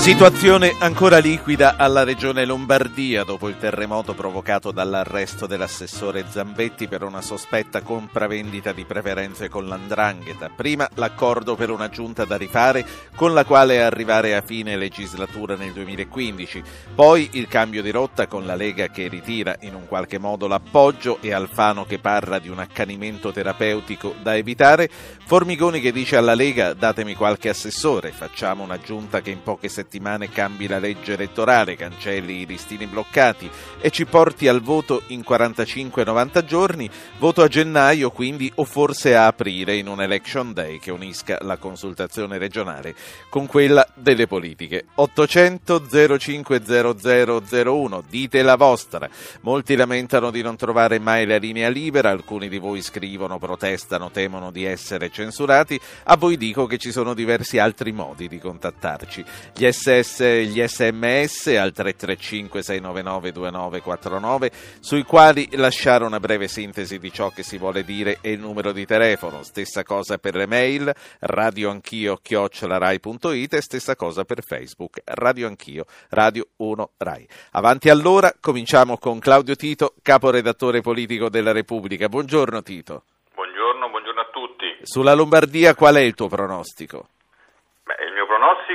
Situazione ancora liquida alla regione Lombardia dopo il terremoto provocato dall'arresto dell'assessore Zambetti per una sospetta compravendita di preferenze con l'Andrangheta. Prima l'accordo per una giunta da rifare con la quale arrivare a fine legislatura nel 2015. Poi il cambio di rotta con la Lega che ritira in un qualche modo l'appoggio e Alfano che parla di un accanimento terapeutico da evitare. Formigoni che dice alla Lega datemi qualche assessore, facciamo una giunta che in poche settimane settimane cambi la legge elettorale, cancelli i listini bloccati e ci porti al voto in 45-90 giorni, voto a gennaio quindi o forse a aprile in un election day che unisca la consultazione regionale con quella delle politiche. 800 050001, dite la vostra. Molti lamentano di non trovare mai la linea libera, alcuni di voi scrivono, protestano, temono di essere censurati, a voi dico che ci sono diversi altri modi di contattarci. Gli SS, gli sms al 335 699 2949 sui quali lasciare una breve sintesi di ciò che si vuole dire e il numero di telefono. Stessa cosa per le mail radioanchio chiocciolarai.it e stessa cosa per Facebook Radio Anch'io, Radio 1 Rai. Avanti allora, cominciamo con Claudio Tito, caporedattore politico della Repubblica. Buongiorno Tito. Buongiorno, buongiorno a tutti. Sulla Lombardia qual è il tuo pronostico?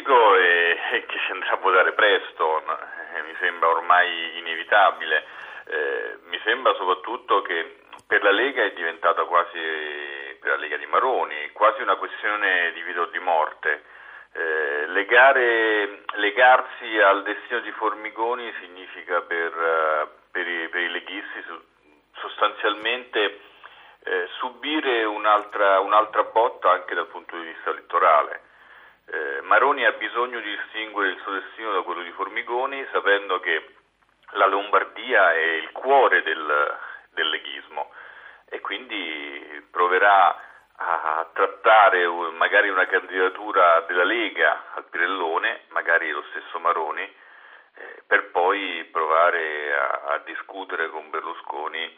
Mio pronostico è che si andrà a votare presto, eh, mi sembra ormai inevitabile. Eh, mi sembra soprattutto che per la Lega è diventata quasi, per la Lega di Maroni, quasi una questione di vita o di morte. Eh, legare, legarsi al destino di Formigoni significa per, uh, per, i, per i, leghisti sostanzialmente eh, subire un'altra, un'altra botta anche dal punto di vista elettorale. Eh, Maroni ha bisogno di distinguere il suo destino da quello di Formigoni, sapendo che la Lombardia è il cuore del, del leghismo e quindi proverà a trattare magari una candidatura della Lega al Pirellone, magari lo stesso Maroni, eh, per poi provare a, a discutere con Berlusconi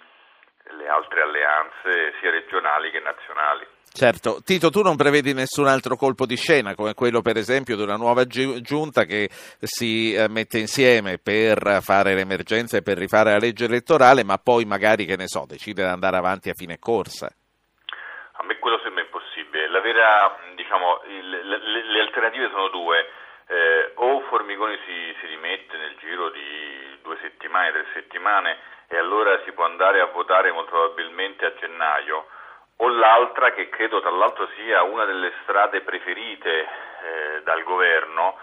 le altre alleanze sia regionali che nazionali. Certo, Tito, tu non prevedi nessun altro colpo di scena come quello per esempio di una nuova giunta che si eh, mette insieme per fare l'emergenza e per rifare la legge elettorale, ma poi magari, che ne so, decide di andare avanti a fine corsa. A me quello sembra impossibile. La vera, diciamo, il, le, le, alternative sono due. Eh, o Formigoni si, si rimette nel giro di due settimane, tre settimane e allora si può andare a votare molto probabilmente a gennaio o l'altra che credo tra l'altro sia una delle strade preferite eh, dal governo,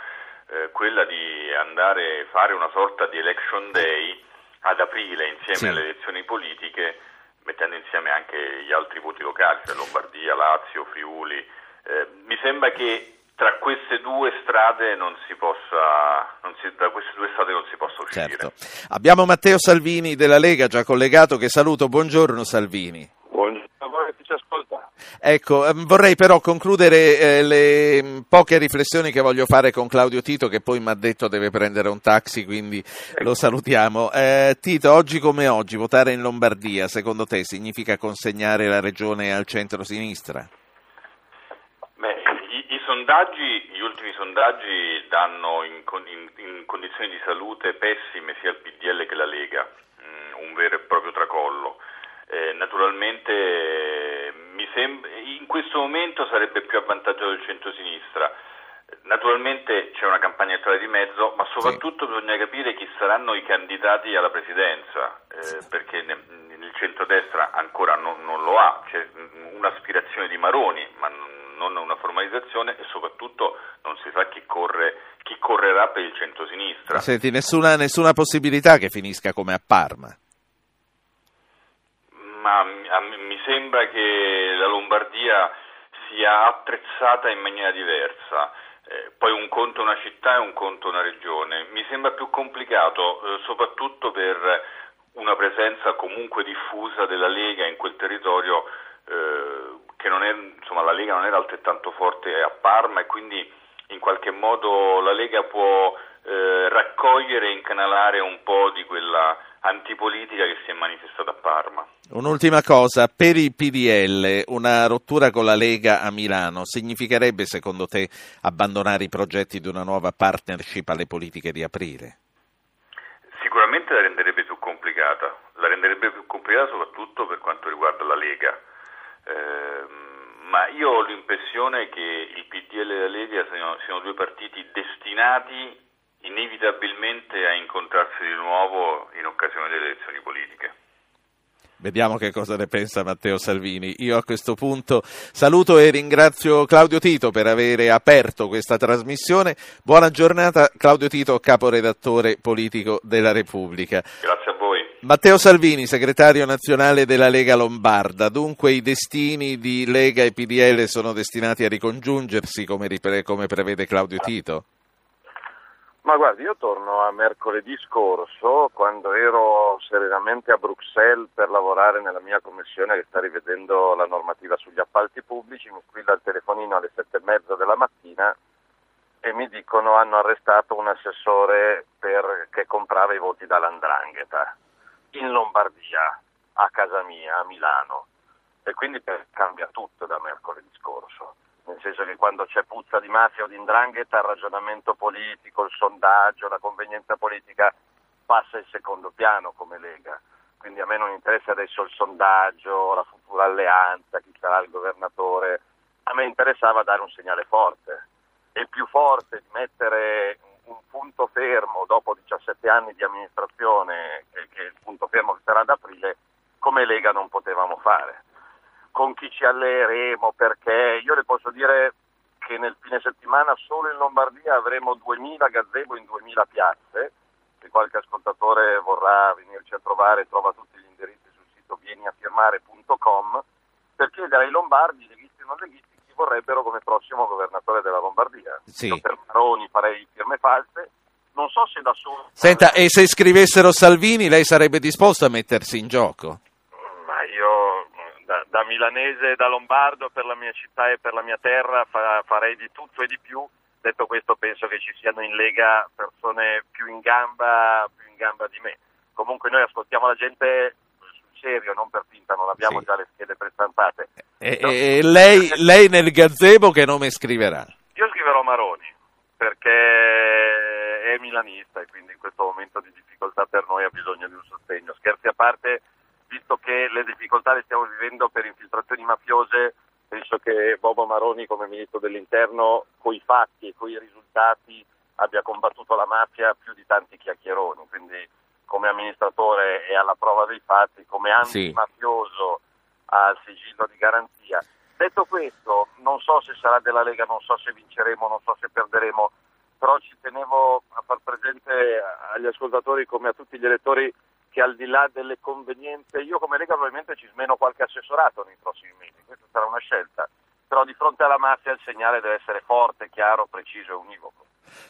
eh, quella di andare a fare una sorta di election day ad aprile insieme sì. alle elezioni politiche, mettendo insieme anche gli altri voti locali, cioè Lombardia, Lazio, Friuli. Eh, mi sembra che tra queste due strade non si possa, non si, da queste due strade non si possa uscire. Certo. Abbiamo Matteo Salvini della Lega già collegato, che saluto. Buongiorno Salvini. Ecco, ehm, vorrei però concludere eh, le mm, poche riflessioni che voglio fare con Claudio Tito, che poi mi ha detto deve prendere un taxi, quindi lo salutiamo. Eh, Tito, oggi come oggi, votare in Lombardia, secondo te, significa consegnare la regione al centro-sinistra? Sondaggi, gli ultimi sondaggi danno in, in, in, condizioni di salute pessime sia il PDL che la Lega, mm, un vero e proprio tracollo. Eh, naturalmente sembra, in questo momento sarebbe più avvantaggiato il centro-sinistra. Naturalmente c'è una campagna elettorale di mezzo, ma soprattutto sì. bisogna capire chi saranno i candidati alla presidenza, eh, sì. perché nel, nel centrodestra ancora non, non, lo ha, c'è un'aspirazione di Maroni, ma non una formalizzazione e soprattutto non si sa chi, corre, chi correrà per il centro-sinistra. Senti, nessuna, nessuna possibilità che finisca come a Parma ma mi sembra che la Lombardia sia attrezzata in maniera diversa. Eh, poi un conto una città e un conto una regione. Mi sembra più complicato, eh, soprattutto per una presenza comunque diffusa della Lega in quel territorio, eh, che non è, insomma, la Lega non era altrettanto forte a Parma e quindi in qualche modo la Lega può eh, raccogliere e incanalare un po' di quella antipolitica che si è manifestata a Parma. Un'ultima cosa, per il PDL una rottura con la Lega a Milano significherebbe secondo te abbandonare i progetti di una nuova partnership alle politiche di aprile? Sicuramente la renderebbe più complicata, la renderebbe più complicata soprattutto per quanto riguarda la Lega. Eh, ma io ho l'impressione che il PDL e la Lega siano, siano due partiti destinati inevitabilmente a incontrarsi di nuovo in occasione delle elezioni politiche. Vediamo che cosa ne pensa Matteo Salvini. Io a questo punto saluto e ringrazio Claudio Tito per aver aperto questa trasmissione. Buona giornata Claudio Tito, caporedattore politico della Repubblica. Grazie a voi. Matteo Salvini, segretario nazionale della Lega Lombarda. Dunque i destini di Lega e PDL sono destinati a ricongiungersi come, come prevede Claudio Tito? Ma guardi, io torno a mercoledì scorso, quando ero serenamente a Bruxelles per lavorare nella mia commissione che sta rivedendo la normativa sugli appalti pubblici, mi squilla il telefonino alle sette e mezza della mattina e mi dicono hanno arrestato un assessore per, che comprava i voti dall'Andrangheta in Lombardia, a casa mia, a Milano. E quindi cambia tutto da mercoledì scorso nel senso che quando c'è puzza di mafia o di indrangheta il ragionamento politico, il sondaggio, la convenienza politica passa in secondo piano come Lega. Quindi a me non interessa adesso il sondaggio, la futura alleanza, chi sarà il governatore, a me interessava dare un segnale forte e più forte di mettere un punto fermo dopo 17 anni di amministrazione, che, che è il punto fermo che sarà ad aprile, come Lega non potevamo fare con chi ci alleeremo, perché io le posso dire che nel fine settimana solo in Lombardia avremo 2000 gazebo in 2000 piazze, se qualche ascoltatore vorrà venirci a trovare trova tutti gli indirizzi sul sito vieniafirmare.com per chiedere ai lombardi, leghisti o non leghisti, chi vorrebbero come prossimo governatore della Lombardia. Sì. Io per Maroni farei firme false, non so se da solo... Senta, e se scrivessero Salvini lei sarebbe disposto a mettersi in gioco? Milanese da lombardo per la mia città e per la mia terra fa, farei di tutto e di più. Detto questo penso che ci siano in Lega persone più in gamba, più in gamba di me. Comunque noi ascoltiamo la gente sul serio, non per finta, non abbiamo sì. già le schede prestampate. E, no. e lei, lei, nel gazebo che nome scriverà? Io scriverò Maroni, perché è milanista e quindi in questo momento di difficoltà per noi ha bisogno di un sostegno. Scherzi a parte, visto che le difficoltà le stiamo vivendo per infiltrazioni mafiose, penso che Bobo Maroni come Ministro dell'Interno coi fatti e coi risultati abbia combattuto la mafia più di tanti chiacchieroni, quindi come amministratore è alla prova dei fatti, come antimafioso ha il sigillo di garanzia. Detto questo, non so se sarà della Lega, non so se vinceremo, non so se perderemo, però ci tenevo a far presente agli ascoltatori come a tutti gli elettori che al di là delle convenienze, io come Lega probabilmente ci smeno qualche assessorato nei prossimi mesi, questa sarà una scelta, però di fronte alla mafia il segnale deve essere forte, chiaro, preciso e univoco.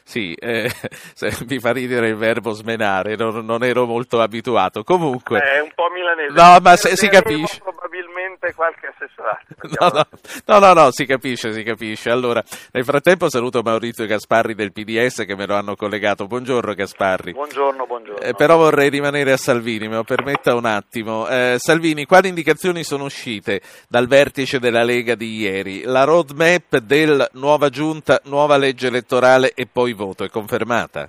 Sì, eh, mi fa ridere il verbo smenare, non, non, ero molto abituato. Comunque... È un po' milanese. No, ma se, si capisce. Probabilmente qualche assessorato. No, no, no, no, no, si capisce, si capisce. Allora, nel frattempo saluto Maurizio Gasparri del PDS che me lo hanno collegato. Buongiorno Gasparri. Buongiorno, buongiorno. Eh, però vorrei rimanere a Salvini, me lo permetta un attimo. Eh, Salvini, quali indicazioni sono uscite dal vertice della Lega di ieri? La roadmap del nuova giunta, nuova legge elettorale e poi voto, è confermata?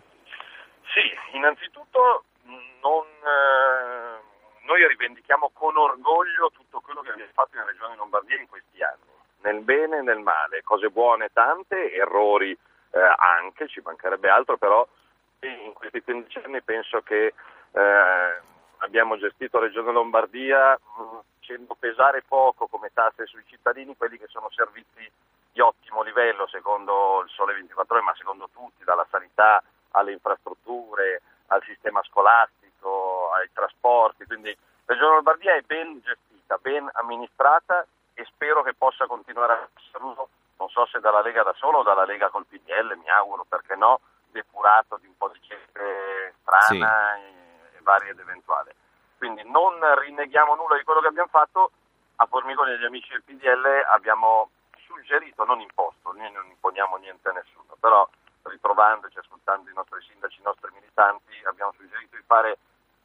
Sì, innanzitutto non, eh, noi rivendichiamo con orgoglio tutto quello che abbiamo fatto in Regione Lombardia in questi anni, nel bene e nel male, cose buone tante, errori eh, anche, ci mancherebbe altro, però in questi 15 anni penso che eh, abbiamo gestito Regione Lombardia facendo pesare poco come tasse sui cittadini quelli che sono servizi di ottimo livello secondo il Sole 24 ore, ma secondo tutti, dalla sanità alle infrastrutture, al sistema scolastico, ai trasporti. Quindi la Regione Lombardia è ben gestita, ben amministrata e spero che possa continuare a esserlo, non so se dalla Lega da solo o dalla Lega col PDL, mi auguro, perché no, depurato di un po' di gente strana sì. e, varia ed eventuale. Quindi non rinneghiamo nulla di quello che abbiamo fatto, a Formigoni e agli amici del PDL abbiamo suggerito, non imposto, noi non imponiamo niente a nessuno, però ritrovandoci, ascoltando i nostri sindaci, i nostri militanti, abbiamo suggerito di fare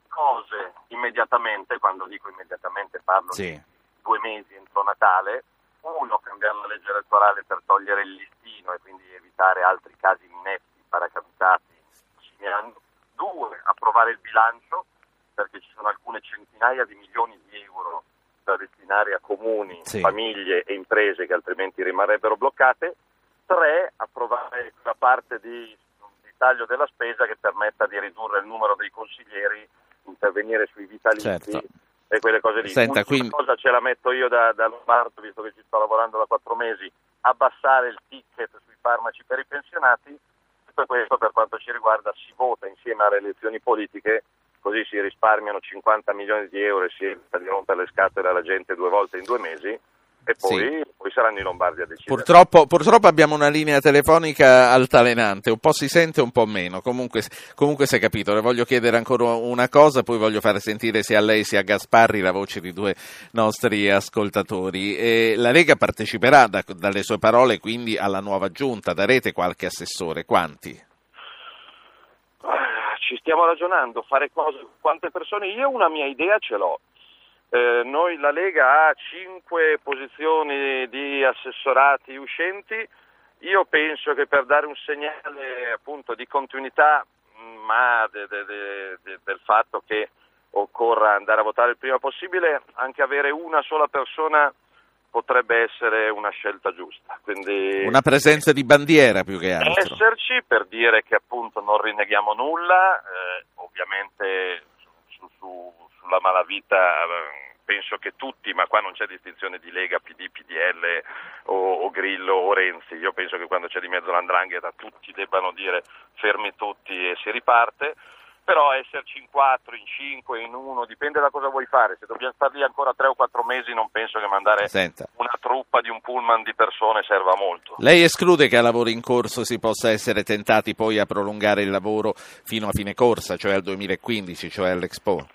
cose immediatamente, quando dico immediatamente parlo sì. di due mesi entro Natale, uno cambiare la legge elettorale per togliere il listino e quindi evitare altri casi innetti, paracadutati, due, approvare il bilancio perché ci sono alcune centinaia di milioni di euro da destinare a comuni, sì. famiglie e imprese che altrimenti rimarrebbero bloccate, tre, approvare la parte di, di taglio della spesa che permetta di ridurre il numero dei consiglieri, intervenire sui vitalizi certo. e quelle cose lì. Senta, quindi... cosa ce la metto io da, da Lombardo, visto che ci sto lavorando da quattro mesi, abbassare il ticket sui farmaci per i pensionati, tutto questo per quanto ci riguarda si vota insieme alle elezioni politiche così si risparmiano 50 milioni di euro e si evita di rompere le scatole alla gente due volte in due mesi e poi, sì. poi saranno i lombardi a decidere. Purtroppo, purtroppo, abbiamo una linea telefonica altalenante, un po' si sente, un po' meno. Comunque, comunque si è capito. Le voglio chiedere ancora una cosa, poi voglio far sentire sia a lei sia a Gasparri la voce di due nostri ascoltatori. E la Lega parteciperà, da, dalle sue parole, quindi alla nuova giunta. Darete qualche assessore? Quanti? Ci stiamo ragionando, fare cose, quante persone, io una mia idea ce l'ho. Eh, noi la Lega ha cinque posizioni di assessorati uscenti, io penso che per dare un segnale appunto di continuità, ma de, de, de, del fatto che occorra andare a votare il prima possibile, anche avere una sola persona potrebbe essere una scelta giusta. Quindi, una presenza di bandiera più che altro. Esserci per dire che appunto non rinneghiamo nulla, eh, ovviamente su, su, sulla malavita eh, penso che tutti, ma qua non c'è distinzione di Lega, PD, PDL o, o, Grillo o Renzi, io penso che quando c'è di mezzo l'andrangheta tutti debbano dire fermi tutti e si riparte però esserci in quattro, in cinque, in uno, dipende da cosa vuoi fare. Se dobbiamo stare lì ancora tre o quattro mesi, non penso che mandare Senta. una truppa di un pullman di persone serva molto. Lei esclude che a lavoro in corso si possa essere tentati poi a prolungare il lavoro fino a fine corsa, cioè al 2015, cioè all'Expo?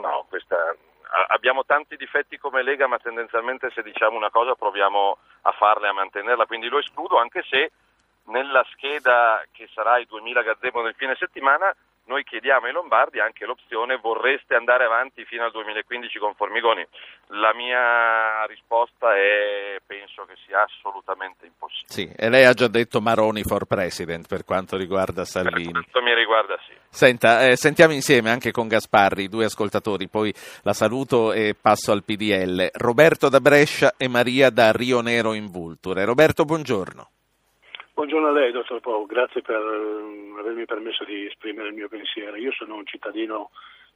No, questa... abbiamo tanti difetti come Lega, ma tendenzialmente se diciamo una cosa proviamo a farla e a mantenerla, quindi lo escludo anche se nella scheda che sarà i 2000 gazebo nel fine settimana noi chiediamo ai Lombardi anche l'opzione vorreste andare avanti fino al 2015 con Formigoni. La mia risposta è penso che sia assolutamente impossibile. Sì, e lei ha già detto Maroni for President per quanto riguarda Salvini. Per quanto mi riguarda sì. Senta, eh, sentiamo insieme anche con Gasparri, due ascoltatori, poi la saluto e passo al PDL. Roberto da Brescia e Maria da Rio Nero in Vulture. Roberto, buongiorno. Buongiorno a lei, dottor Pau, grazie per eh, avermi permesso di esprimere il mio pensiero. Io sono un cittadino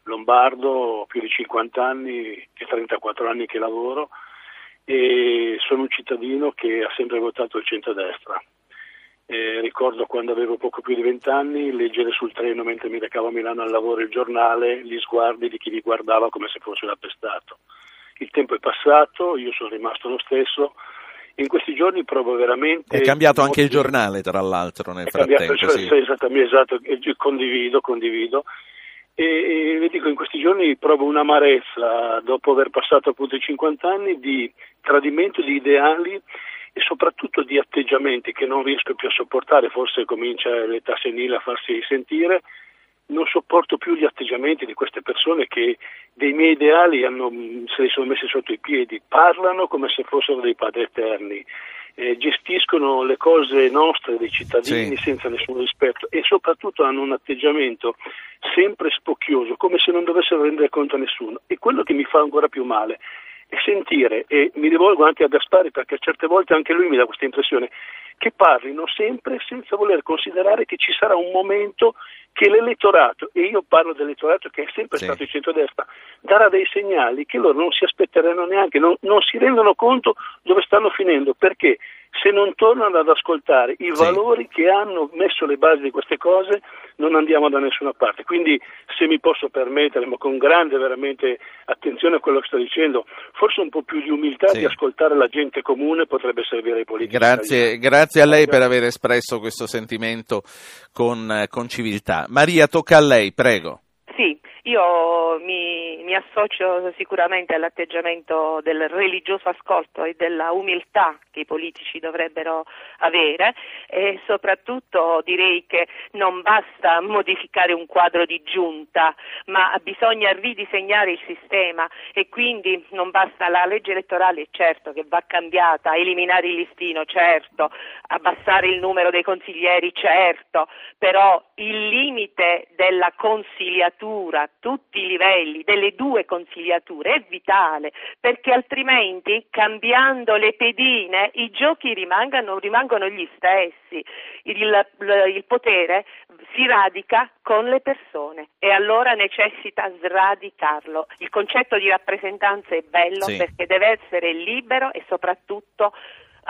lombardo, ho più di 50 anni e 34 anni che lavoro e sono un cittadino che ha sempre votato il centrodestra. Eh, ricordo quando avevo poco più di 20 anni leggere sul treno mentre mi recavo a Milano al lavoro il giornale, gli sguardi di chi mi guardava come se fosse un appestato. Il tempo è passato, io sono rimasto lo stesso in questi giorni provo veramente... È cambiato anche il giornale, tra l'altro, nel frattempo. Cambiato, sì. Esattamente, esatto, condivido, condivido. E, e dico, in questi giorni provo un'amarezza, dopo aver passato appunto i 50 anni, di tradimento di ideali e soprattutto di atteggiamenti che non riesco più a sopportare, forse comincia l'età senile a farsi sentire, non sopporto più gli atteggiamenti di queste persone che dei miei ideali hanno, se li sono messi sotto i piedi, parlano come se fossero dei padri eterni, eh, gestiscono le cose nostre dei cittadini sì. senza nessun rispetto e soprattutto hanno un atteggiamento sempre spocchioso, come se non dovessero rendere conto a nessuno. E quello che mi fa ancora più male è sentire, e mi rivolgo anche a Gaspari perché certe volte anche lui mi dà questa impressione, che parlino sempre senza voler considerare che ci sarà un momento che l'elettorato, e io parlo dell'elettorato che è sempre sì. stato il centrodestra, darà dei segnali che loro non si aspetteranno neanche, non, non si rendono conto dove stanno finendo, perché se non tornano ad ascoltare i sì. valori che hanno messo le basi di queste cose, non andiamo da nessuna parte. Quindi, se mi posso permettere, ma con grande veramente attenzione a quello che sto dicendo, forse un po' più di umiltà sì. di ascoltare la gente comune potrebbe servire ai politici. Grazie, grazie a lei per aver espresso questo sentimento con, con civiltà. Maria, tocca a lei, prego. Io mi, mi, associo sicuramente all'atteggiamento del religioso ascolto e della umiltà che i politici dovrebbero avere e soprattutto direi che non basta modificare un quadro di giunta, ma bisogna ridisegnare il sistema e quindi non basta la legge elettorale, certo che va cambiata, eliminare il listino, certo, abbassare il numero dei consiglieri, certo, però il limite della consigliatura tutti i livelli, delle due consigliature, è vitale, perché altrimenti cambiando le pedine i giochi rimangono, rimangono gli stessi, il, il, potere si radica con le persone e allora necessita sradicarlo. Il concetto di rappresentanza è bello sì. perché deve essere libero e soprattutto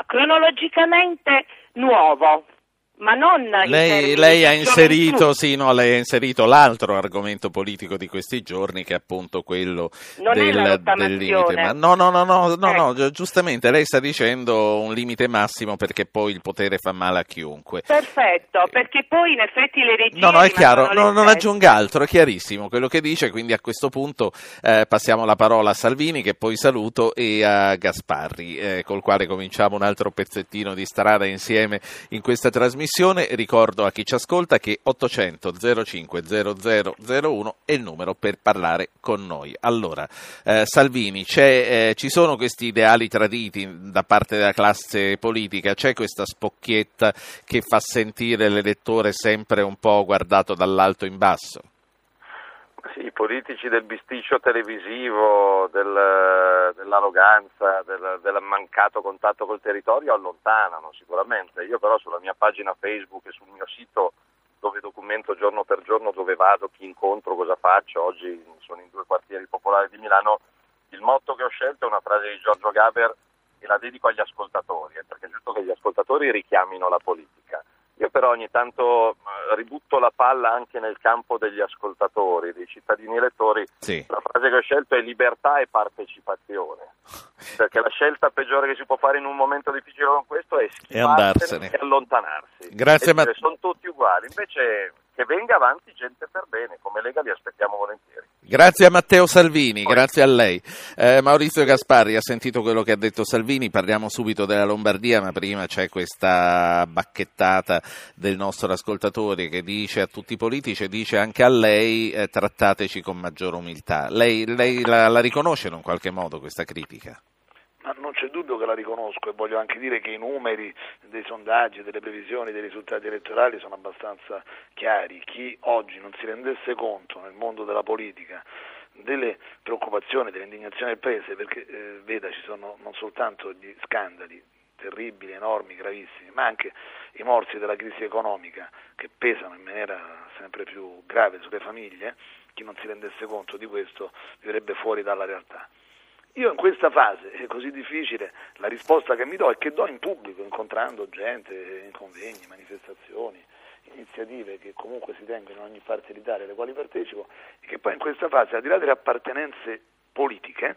cronologicamente nuovo. Ma non lei, lei ha inserito, sì, no, lei ha inserito l'altro argomento politico di questi giorni che è appunto quello del, del, limite. Ma no, no, no, no, no, no, eh. giustamente lei sta dicendo un limite massimo perché poi il potere fa male a chiunque. Perfetto, perché poi in effetti le regine No, no, è chiaro, no, non aggiunga altro, è chiarissimo quello che dice, quindi a questo punto eh, passiamo la parola a Salvini che poi saluto e a Gasparri, eh, col quale cominciamo un altro pezzettino di strada insieme in questa trasmissione trasmissione. Ricordo a chi ci ascolta che 800 05 0001 è il numero per parlare con noi. Allora, eh, Salvini, eh, ci sono questi ideali traditi da parte della classe politica, c'è questa spocchietta che fa sentire l'elettore sempre un po' guardato dall'alto in basso? I politici del bisticcio televisivo, del, dell'arroganza, del, del, mancato contatto col territorio allontanano sicuramente. Io però sulla mia pagina Facebook e sul mio sito dove documento giorno per giorno dove vado, chi incontro, cosa faccio, oggi sono in due quartieri popolari di Milano, il motto che ho scelto è una frase di Giorgio Gaber e la dedico agli ascoltatori, eh, perché è giusto che gli ascoltatori richiamino la politica. Io però ogni tanto eh, ributto la palla anche nel campo degli ascoltatori, dei cittadini elettori. Sì. La frase che ho scelto è libertà e partecipazione. Perché la scelta peggiore che si può fare in un momento difficile come questo è schivarsene e allontanarsi. Grazie, ma... Sono tutti uguali. Invece che venga avanti gente per bene, come Lega li aspettiamo volentieri. Grazie a Matteo Salvini, grazie a lei. Eh, Maurizio Gasparri ha sentito quello che ha detto Salvini, parliamo subito della Lombardia, ma prima c'è questa bacchettata del nostro ascoltatore che dice a tutti i politici e dice anche a lei eh, trattateci con maggiore umiltà. Lei, lei la, la riconosce in un qualche modo questa critica? C'è dubbio che la riconosco e voglio anche dire che i numeri dei sondaggi, delle previsioni, dei risultati elettorali sono abbastanza chiari. Chi oggi non si rendesse conto nel mondo della politica delle preoccupazioni, delle indignazioni del Paese, perché eh, veda ci sono non soltanto gli scandali terribili, enormi, gravissimi, ma anche i morsi della crisi economica che pesano in maniera sempre più grave sulle famiglie, chi non si rendesse conto di questo vivrebbe fuori dalla realtà. Io in questa fase così difficile, la risposta che mi do è che do in pubblico, incontrando gente, in convegni, manifestazioni, iniziative che comunque si tengono in ogni parte d'Italia alle quali partecipo, e che poi in questa fase, al di là delle appartenenze politiche,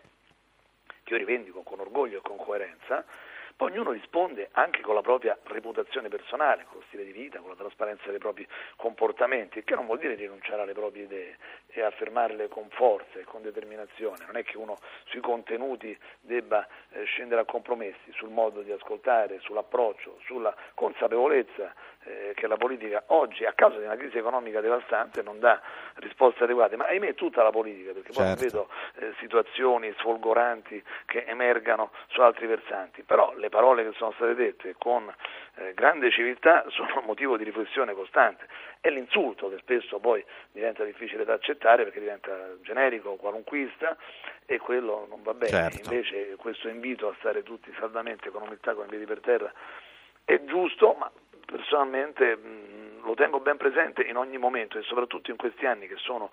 che io rivendico con orgoglio e con coerenza, poi ognuno risponde anche con la propria reputazione personale, con lo stile di vita, con la trasparenza dei propri comportamenti, il che non vuol dire rinunciare alle proprie idee e affermarle con forza e con determinazione. Non è che uno sui contenuti debba eh, scendere a compromessi sul modo di ascoltare, sull'approccio, sulla consapevolezza eh, che la politica oggi, a causa di una crisi economica devastante, non dà risposte adeguate, ma ahimè tutta la politica, perché poi certo. vedo eh, situazioni sfolgoranti che emergano su altri versanti, però le parole che sono state dette con eh, grande civiltà sono motivo di riflessione costante. È l'insulto che spesso poi diventa difficile da accettare perché diventa generico, qualunquista e quello non va bene. Certo. Invece questo invito a stare tutti saldamente con umiltà, con i piedi per terra, è giusto, ma personalmente mh, lo tengo ben presente in ogni momento e soprattutto in questi anni che sono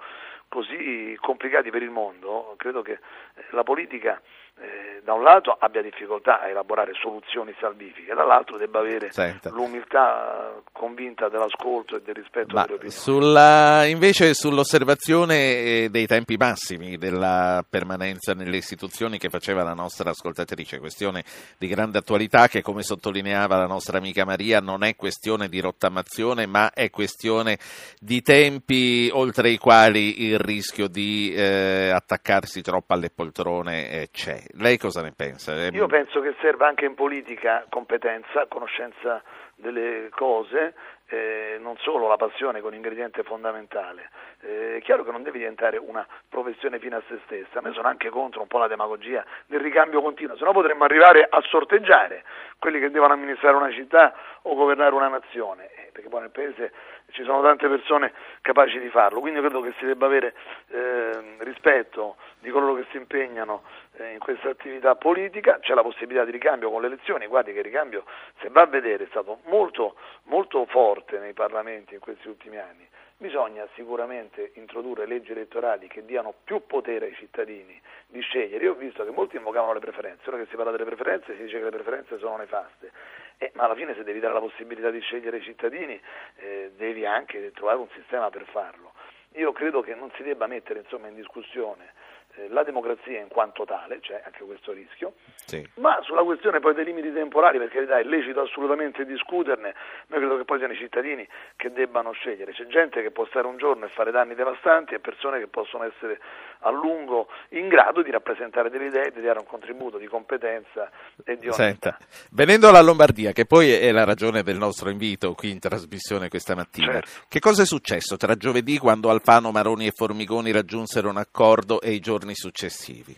così complicati per il mondo, credo che eh, la politica eh, da un lato abbia difficoltà a elaborare soluzioni salvifiche, dall'altro debba avere Senta. l'umiltà convinta dell'ascolto e del rispetto Ma delle opinioni. sulla- invece sull'osservazione eh, dei tempi massimi della permanenza nelle istituzioni che faceva la nostra ascoltatrice, questione di grande attualità che come sottolineava la nostra amica Maria non è questione di rottamazione ma è questione di tempi oltre i quali il rischio di eh, attaccarsi troppo alle poltrone eh, c'è. Lei cosa ne pensa? Eh, Io penso che serva anche in politica competenza, conoscenza delle cose, eh, non solo la passione con ingrediente fondamentale. Eh, è chiaro che non deve diventare una professione fine a se stessa, ma io sono anche contro un po' la demagogia del ricambio continuo, se no potremmo arrivare a sorteggiare quelli che devono amministrare una città o governare una nazione, eh, perché poi nel paese ci sono tante persone capaci di farlo, quindi credo che si debba avere eh, rispetto di coloro che si impegnano eh, in questa attività politica, c'è la possibilità di ricambio con le elezioni, guardi che il ricambio se va a vedere è stato molto, molto forte nei parlamenti in questi ultimi anni, bisogna sicuramente introdurre leggi elettorali che diano più potere ai cittadini di scegliere, io ho visto che molti invocavano le preferenze, ora che si parla delle preferenze si dice che le preferenze sono nefaste, eh, ma alla fine se devi dare la possibilità di scegliere ai cittadini eh, devi anche trovare un sistema per farlo. Io credo che non si debba mettere insomma, in discussione la democrazia in quanto tale, c'è anche questo rischio, sì. ma sulla questione poi dei limiti temporali, per carità è lecito assolutamente discuterne, io credo che poi siano i cittadini che debbano scegliere. C'è gente che può stare un giorno e fare danni devastanti e persone che possono essere a lungo in grado di rappresentare delle idee, di dare un contributo di competenza e di onestà. Senta, venendo alla Lombardia, che poi è la ragione del nostro invito qui in trasmissione questa mattina, Certo. che cosa è successo tra giovedì quando Alfano, Maroni e Formigoni raggiunsero un accordo e i giorni successivi?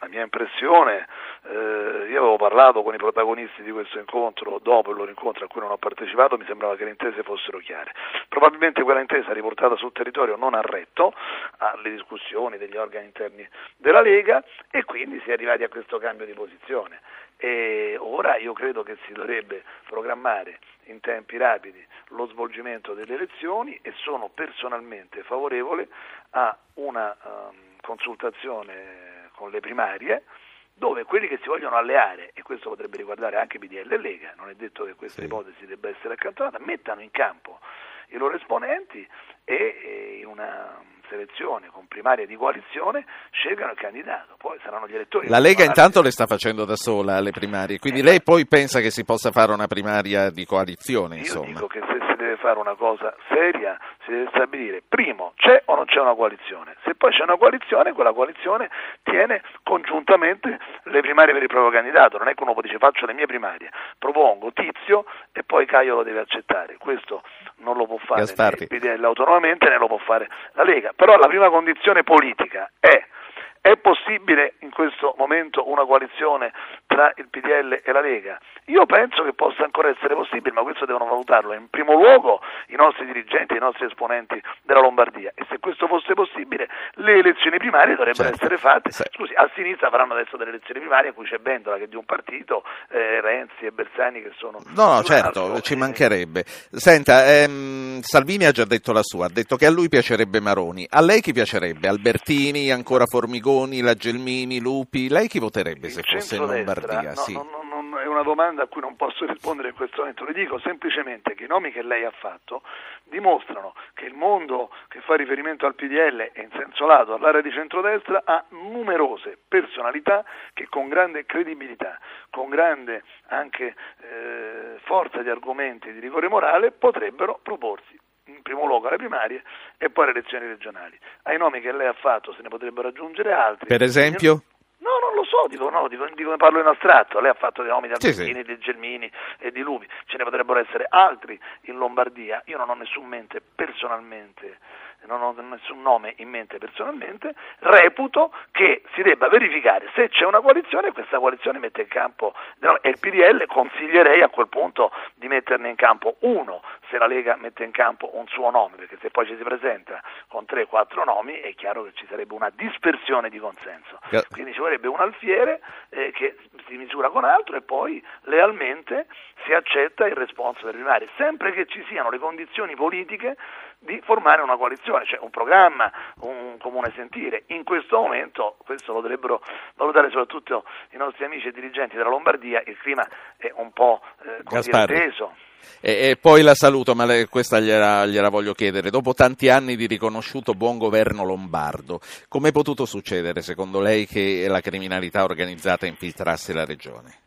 La mia impressione, eh, io avevo parlato con i protagonisti di questo incontro dopo il loro incontro a cui non ho partecipato, mi sembrava che le intese fossero chiare. Probabilmente quella intesa riportata sul territorio non ha retto alle discussioni degli organi interni della Lega e quindi si è arrivati a questo cambio di posizione. E ora io credo che si dovrebbe programmare in tempi rapidi lo svolgimento delle elezioni e sono personalmente favorevole a una ehm, consultazione con le primarie dove quelli che si vogliono alleare, e questo potrebbe riguardare anche PDL e Lega, non è detto che questa Sì. ipotesi debba essere accantonata, mettano in campo i loro esponenti e, in una selezione con primaria di coalizione scelgano il candidato, poi saranno gli elettori. La Lega intanto le sta facendo da sola alle primarie, quindi lei poi pensa che si possa fare una primaria di coalizione, Io insomma. dico che se deve fare una cosa seria si deve stabilire, primo, c'è o non c'è una coalizione. Se poi c'è una coalizione, quella coalizione tiene congiuntamente le primarie per il proprio candidato. Non è che uno dice faccio le mie primarie, propongo Tizio e poi Caio lo deve accettare. Questo non lo può fare Gasparri. né il PDL autonomamente né lo può fare la Lega. Però la prima condizione politica è è possibile in questo momento una coalizione tra il PDL e la Lega? Io penso che possa ancora essere possibile, ma questo devono valutarlo in primo luogo i nostri dirigenti, i nostri esponenti della Lombardia e se questo fosse possibile le elezioni primarie dovrebbero Certo. essere fatte. Sì. Scusi, a sinistra faranno adesso delle elezioni primarie in cui c'è Bendola che è di un partito, eh, Renzi e Bersani che sono No, no, certo, ci mancherebbe. Senta, ehm, Salvini ha già detto la sua, ha detto che a lui piacerebbe Maroni. A lei chi piacerebbe? Albertini, ancora Formigoni, la Gelmini, Lupi? Lei chi voterebbe se fosse in Lombardia? no, Sì. no, no, è una domanda a cui non posso rispondere in questo momento. Le dico semplicemente che i nomi che lei ha fatto dimostrano che il mondo che fa riferimento al PDL e in senso lato all'area di centrodestra ha numerose personalità che con grande credibilità, con grande anche eh, forza di argomenti di rigore morale potrebbero proporsi in primo luogo alle primarie e poi alle elezioni regionali. Ai nomi che lei ha fatto se ne potrebbero aggiungere altri. Per esempio? No, non lo so, dico, no, dico, dico, parlo in astratto, lei ha fatto dei nomi di Sì, Albertini, di Gelmini e di Lupi, ce ne potrebbero essere altri in Lombardia, io non ho nessun mente personalmente, non ho nessun nome in mente personalmente, reputo che si debba verificare se c'è una coalizione e questa coalizione mette in campo, e il PDL consiglierei a quel punto di metterne in campo uno, se la Lega mette in campo un suo nome, perché se poi ci si presenta con 3-4 nomi è chiaro che ci sarebbe una dispersione di consenso. Quindi ci vorrebbe un alfiere eh, che si misura con altro e poi lealmente si accetta il responso primario, sempre che ci siano le condizioni politiche di formare una coalizione, cioè un programma, un comune sentire. In questo momento, questo lo dovrebbero valutare soprattutto i nostri amici e dirigenti della Lombardia, il clima è un po' eh, teso. E, e, poi la saluto, ma le, questa gliela, gliela, voglio chiedere. Dopo tanti anni di riconosciuto buon governo lombardo, come è potuto succedere, secondo lei, che la criminalità organizzata infiltrasse la regione?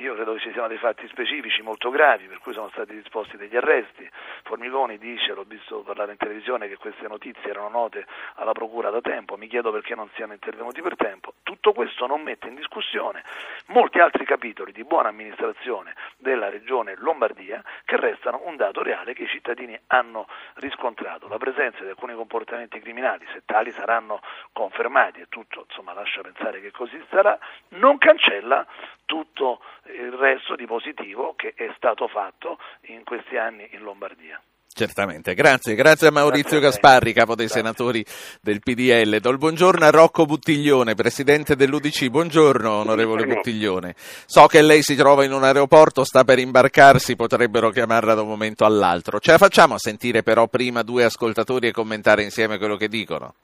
Io credo che ci siano dei fatti specifici molto gravi per cui sono stati disposti degli arresti. Formigoni dice, l'ho visto parlare in televisione, che queste notizie erano note alla Procura da tempo, mi chiedo perché non siano intervenuti per tempo. Tutto questo non mette in discussione molti altri capitoli di buona amministrazione della regione Lombardia che restano un dato reale che i cittadini hanno riscontrato. La presenza di alcuni comportamenti criminali, se tali saranno confermati e tutto insomma, lascia pensare che così sarà, non cancella tutto il resto di positivo che è stato fatto in questi anni in Lombardia. Certamente, grazie, grazie a Maurizio grazie Gasparri, capo dei grazie. senatori del PDL. Do il buongiorno a Rocco Buttiglione, presidente dell'UDC. Buongiorno, onorevole buongiorno. Buttiglione. So che lei si trova in un aeroporto, sta per imbarcarsi, potrebbero chiamarla da un momento all'altro. Ce la facciamo a sentire però prima due ascoltatori e commentare insieme quello che dicono?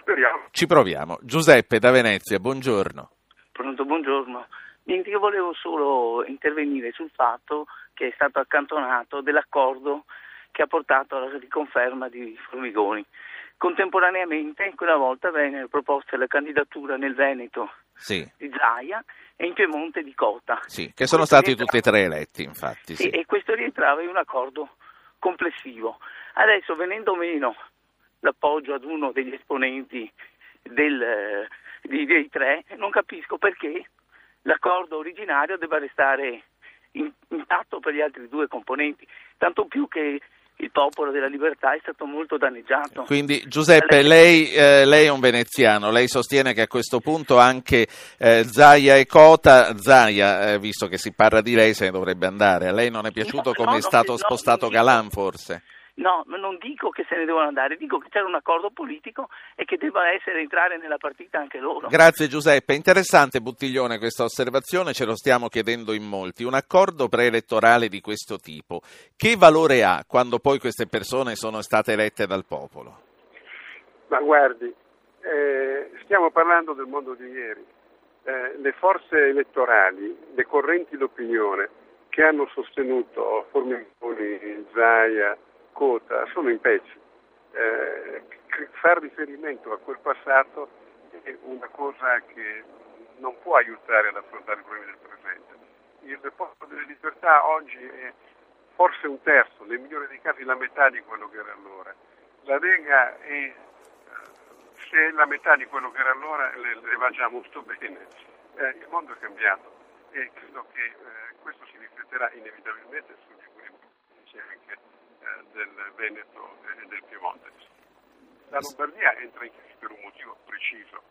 Speriamo. Ci proviamo. Giuseppe da Venezia, buongiorno. Pronto, buongiorno. Niente, io volevo solo intervenire sul fatto che è stato accantonato dell'accordo che ha portato alla riconferma di Formigoni. Contemporaneamente, quella volta venne proposta la candidatura nel Veneto sì. di Zaia e in Piemonte di Cota. Sì, che sono stati tutti e tre eletti, infatti. Sì, sì, e questo rientrava in un accordo complessivo. Adesso, venendo meno l'appoggio ad uno degli esponenti del, di, dei tre, non capisco perché l'accordo originario debba restare intatto per gli altri due componenti, tanto più che il popolo della libertà è stato molto danneggiato. Quindi Giuseppe, lei, eh, lei, è un veneziano, lei sostiene che a questo punto anche eh, Zaia e Cota, Zaia, eh, visto che si parla di lei, se ne dovrebbe andare. A lei non è piaciuto no, come no, è stato no, spostato Galan forse? No, non dico che se ne devono andare, dico che c'è un accordo politico e che debbano essere entrare nella partita anche loro. Grazie Giuseppe, interessante Buttiglione questa osservazione, ce lo stiamo chiedendo in molti. Un accordo preelettorale di questo tipo, che valore ha quando poi queste persone sono state elette dal popolo? Ma guardi, eh, stiamo parlando del mondo di ieri. Eh, le forze elettorali, le correnti d'opinione che hanno sostenuto Formigoni, Zaia, Cota sono in pezzi. Eh, far riferimento a quel passato è una cosa che non può aiutare ad affrontare i problemi del presente. Il rapporto delle libertà oggi è forse un terzo, nel migliore dei casi la metà di quello che era allora. La Lega è, se è la metà di quello che era allora, le, le va già molto bene. Eh, il mondo è cambiato e credo che eh, questo si rifletterà inevitabilmente sugli equilibri anche eh, del Veneto e del Piemonte. La Lombardia entra in crisi per un motivo preciso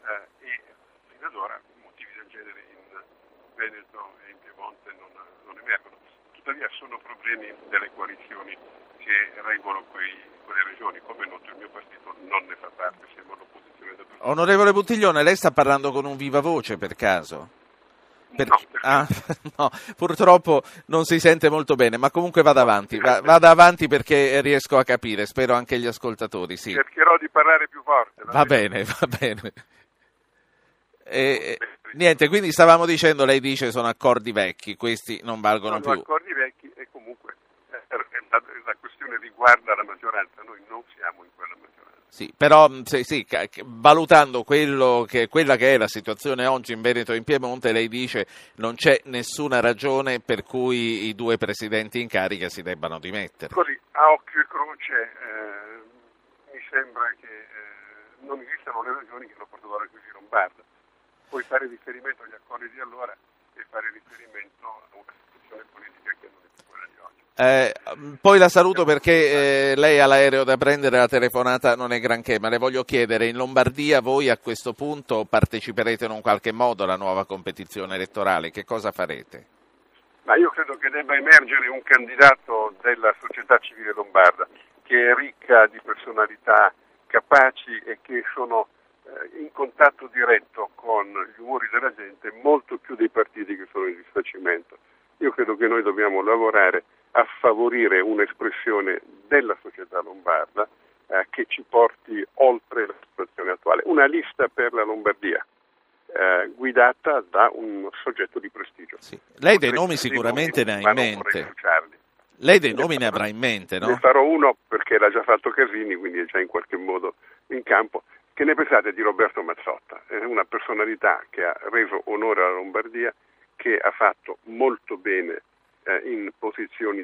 eh, e fino ad ora motivi del genere in Veneto e in Piemonte non, non emergono. Tuttavia sono problemi delle coalizioni che quei, quelle regioni. Come noto il mio partito non ne fa parte, siamo all'opposizione da Onorevole Buttiglione, lei sta parlando con un viva voce per caso? Per... No, ah, no, purtroppo non si sente molto bene, ma comunque vada avanti, va, vada avanti perché riesco a capire, spero anche gli ascoltatori. Sì. Cercherò di parlare più forte. Va, va bene, va bene. E, niente, quindi stavamo dicendo, lei dice sono accordi vecchi, questi non valgono sono più. accordi vecchi e comunque la, la questione riguarda la maggioranza, noi non siamo in quella maggioranza. Sì, però sì, sì, valutando che, quella che è la situazione oggi in Veneto e in Piemonte, lei dice non c'è nessuna ragione per cui i due presidenti in carica si debbano dimettere. Così, a occhio e croce, eh, mi sembra che eh, non esistano le ragioni che hanno portato alla crisi lombarda. Puoi fare riferimento agli accordi di allora e fare riferimento a una situazione politica che non è più quella di oggi. Eh, poi la saluto perché eh, lei ha l'aereo da prendere, la telefonata non è granché, ma le voglio chiedere, in Lombardia voi a questo punto parteciperete in un qualche modo alla nuova competizione elettorale, che cosa farete? Ma io credo che debba emergere un candidato della società civile lombarda che è ricca di personalità capaci e che sono eh, in contatto diretto con gli umori della gente molto più dei partiti che sono in disfacimento. Io credo che dobbiamo lavorare favorire un'espressione della società lombarda eh, che ci porti oltre la situazione attuale. Una lista per la Lombardia. Eh, guidata da un soggetto di prestigio. Sì. Lei dei nomi sicuramente ne ha in mente. Lei dei nomi ne avrà in mente, no? Ne farò uno perché l'ha già fatto Casini, quindi è già in qualche modo in campo. Che ne pensate di Roberto Mazzotta? È una personalità che ha reso onore alla Lombardia, che ha fatto molto bene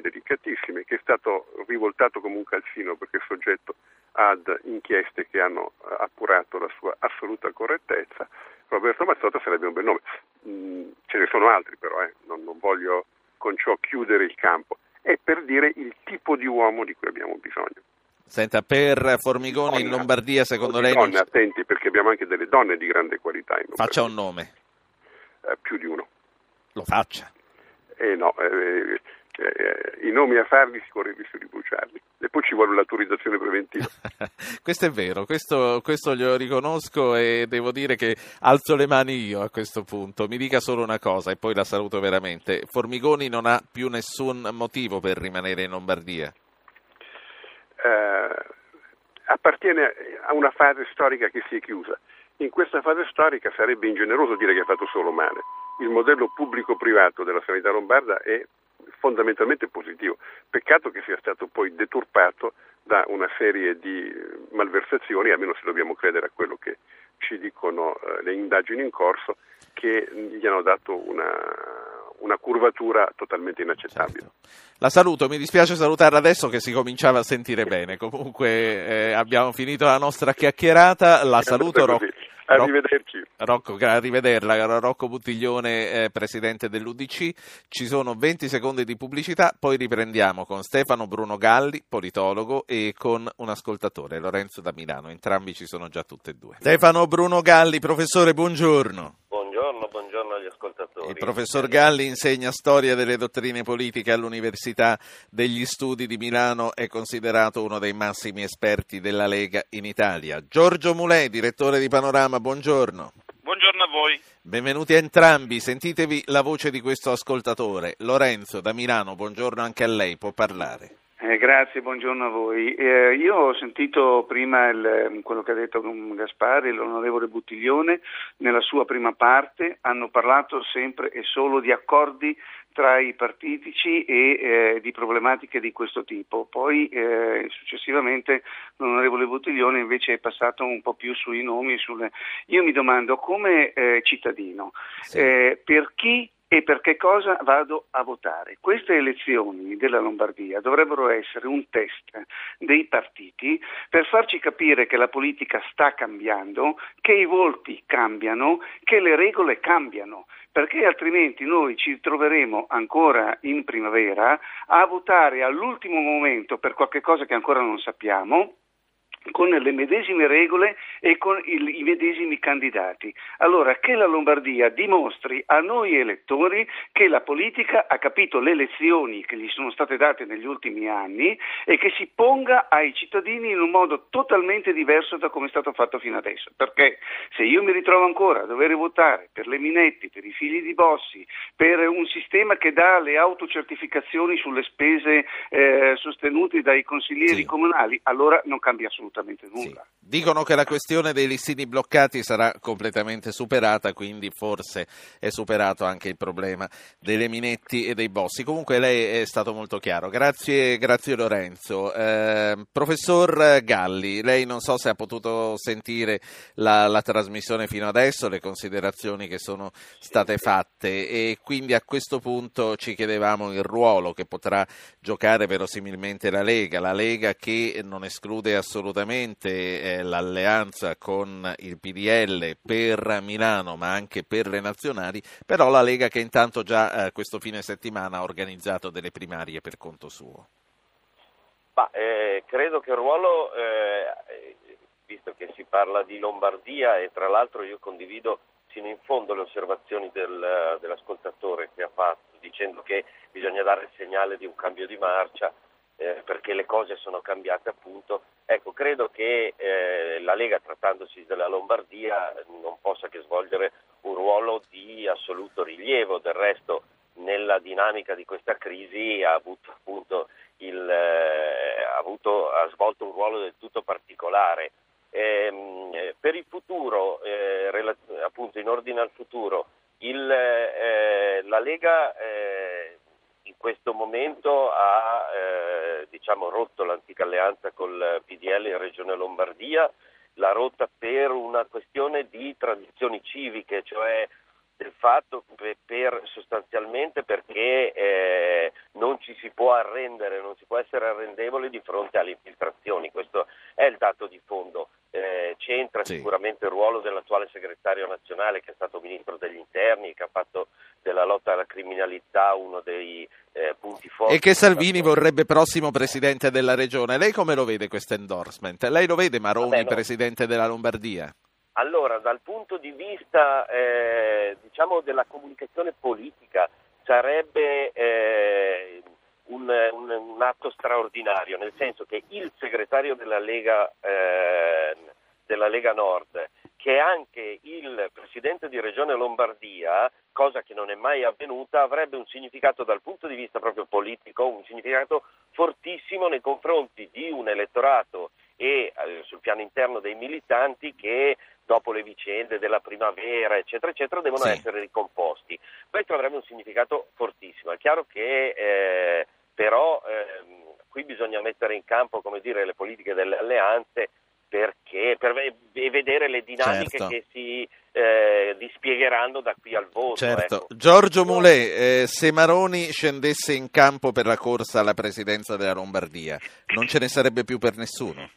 delicatissime, che è stato rivoltato come un calzino perché è soggetto ad inchieste che hanno eh, appurato la sua assoluta correttezza. Roberto Mazzotta sarebbe un bel nome. Mm, ce ne sono altri però, eh. non, non voglio con ciò chiudere il campo. È per dire il tipo di uomo di cui abbiamo bisogno. Senta, per Formigoni donna, in Lombardia, secondo lei... Donne, non... attenti, perché abbiamo anche delle donne di grande qualità in Lombardia. Faccia un nome. Eh, più di uno. Lo faccia. I nomi a farli si corre il rischio di bruciarli e poi ci vuole l'autorizzazione preventiva. questo è vero, questo, questo glielo riconosco e devo dire che alzo le mani io a questo punto. Mi dica solo una cosa e poi la saluto veramente. Formigoni non ha più nessun motivo per rimanere in Lombardia? Eh, appartiene a una fase storica che si è chiusa. In questa fase storica sarebbe ingeneroso dire che ha fatto solo male il modello pubblico-privato della sanità lombarda è fondamentalmente positivo. Peccato che sia stato poi deturpato da una serie di malversazioni, almeno se dobbiamo credere a quello che ci dicono eh, le indagini in corso, che gli hanno dato una, una curvatura totalmente inaccettabile. Certo. La saluto, mi dispiace salutarla adesso che si cominciava a sentire bene. Comunque eh, abbiamo finito la nostra chiacchierata, la saluto Rocco. Arrivederci. Rocco, arrivederla. Rocco Buttiglione, eh, presidente dell'UDC. Ci sono 20 secondi di pubblicità, poi riprendiamo con Stefano Bruno Galli, politologo, e con un ascoltatore, Lorenzo da Milano. Entrambi ci sono già tutte e due. Stefano Bruno Galli, professore, buongiorno. Buongiorno, buongiorno agli ascoltatori. Il professor Galli insegna storia delle dottrine politiche all'Università degli Studi di Milano, è considerato uno dei massimi esperti della Lega in Italia. Giorgio Mulè, direttore di Panorama, buongiorno. Buongiorno a voi. Benvenuti a entrambi, sentitevi la voce di questo ascoltatore. Lorenzo da Milano, buongiorno anche a lei, può parlare. Eh, grazie, buongiorno a voi. Eh, io ho sentito prima il, quello che ha detto Gaspari, l'onorevole Buttiglione, nella sua prima parte hanno parlato sempre e solo di accordi tra i partitici e eh, di problematiche di questo tipo. Poi eh, successivamente l'onorevole Buttiglione invece è passato un po' più sui nomi. Sulle... Io mi domando come eh, cittadino, sì. Eh, per chi e per che cosa vado a votare. Queste elezioni della Lombardia dovrebbero essere un test dei partiti per farci capire che la politica sta cambiando, che i volti cambiano, che le regole cambiano, perché altrimenti noi ci troveremo ancora in primavera a votare all'ultimo momento per qualche cosa che ancora non sappiamo con le medesime regole e con il, i medesimi candidati. Allora che la Lombardia dimostri a noi elettori che la politica ha capito le lezioni che gli sono state date negli ultimi anni e che si ponga ai cittadini in un modo totalmente diverso da come è stato fatto fino adesso. Perché se io mi ritrovo ancora a dover votare per le Minetti, per i figli di Bossi, per un sistema che dà le autocertificazioni sulle spese eh, sostenute dai consiglieri sì. comunali, allora non cambia assolutamente assolutamente nulla. Sì. Dicono che la questione dei listini bloccati sarà completamente superata, quindi forse è superato anche il problema delle minetti e dei bossi. Comunque lei è stato molto chiaro. Grazie, grazie Lorenzo. Eh, professor Galli, lei non so se ha potuto sentire la, la trasmissione fino adesso, le considerazioni che sono state fatte e quindi a questo punto ci chiedevamo il ruolo che potrà giocare verosimilmente la Lega, la Lega che non esclude assolutamente assolutamente eh, l'alleanza con il PDL per Milano ma anche per le nazionali, però la Lega che intanto già eh, questo fine settimana ha organizzato delle primarie per conto suo. Ma, eh, credo che il ruolo, eh, visto che si parla di Lombardia e tra l'altro io condivido sino in fondo le osservazioni del, dell'ascoltatore che ha fatto dicendo che bisogna dare il segnale di un cambio di marcia eh, perché le cose sono cambiate appunto. Ecco, credo che eh, la Lega, trattandosi della Lombardia, non possa che svolgere un ruolo di assoluto rilievo, del resto nella dinamica di questa crisi ha avuto appunto il, eh, ha, avuto, ha, svolto un ruolo del tutto particolare. Ehm, per il futuro, eh, relaz- appunto in ordine al futuro, il, eh, la Lega eh, in questo momento ha eh, diciamo, rotto l'antica alleanza col PDL in Regione Lombardia, l'ha rotta per una questione di tradizioni civiche, cioè del fatto per, per sostanzialmente perché eh, non ci si può arrendere, non si può essere arrendevoli di fronte alle infiltrazioni, questo è il dato di fondo. Eh, c'entra sì. sicuramente il ruolo dell'attuale segretario nazionale che è stato ministro degli interni, che ha fatto della lotta alla criminalità uno dei eh, punti forti. E che Salvini vorrebbe prossimo presidente della regione. Lei come lo vede questo endorsement? Lei lo vede Maroni Vabbè, no. presidente della Lombardia? Allora, dal punto di vista eh, diciamo della comunicazione politica sarebbe eh, un, un, un, atto straordinario, nel senso che il segretario della Lega, eh, della Lega Nord, che è anche il presidente di Regione Lombardia, cosa che non è mai avvenuta, avrebbe un significato dal punto di vista proprio politico, un significato fortissimo nei confronti di un elettorato e eh, sul piano interno dei militanti che dopo le vicende della primavera, eccetera, eccetera, devono sì. essere ricomposti. Questo avrebbe un significato fortissimo. È chiaro che eh, però eh, qui bisogna mettere in campo dire, le politiche delle alleanze perché, per vedere le dinamiche certo. che si eh, dispiegheranno da qui al voto. Certo. Ecco. Giorgio Mulè, eh, se Maroni scendesse in campo per la corsa alla presidenza della Lombardia, non ce ne sarebbe più per nessuno?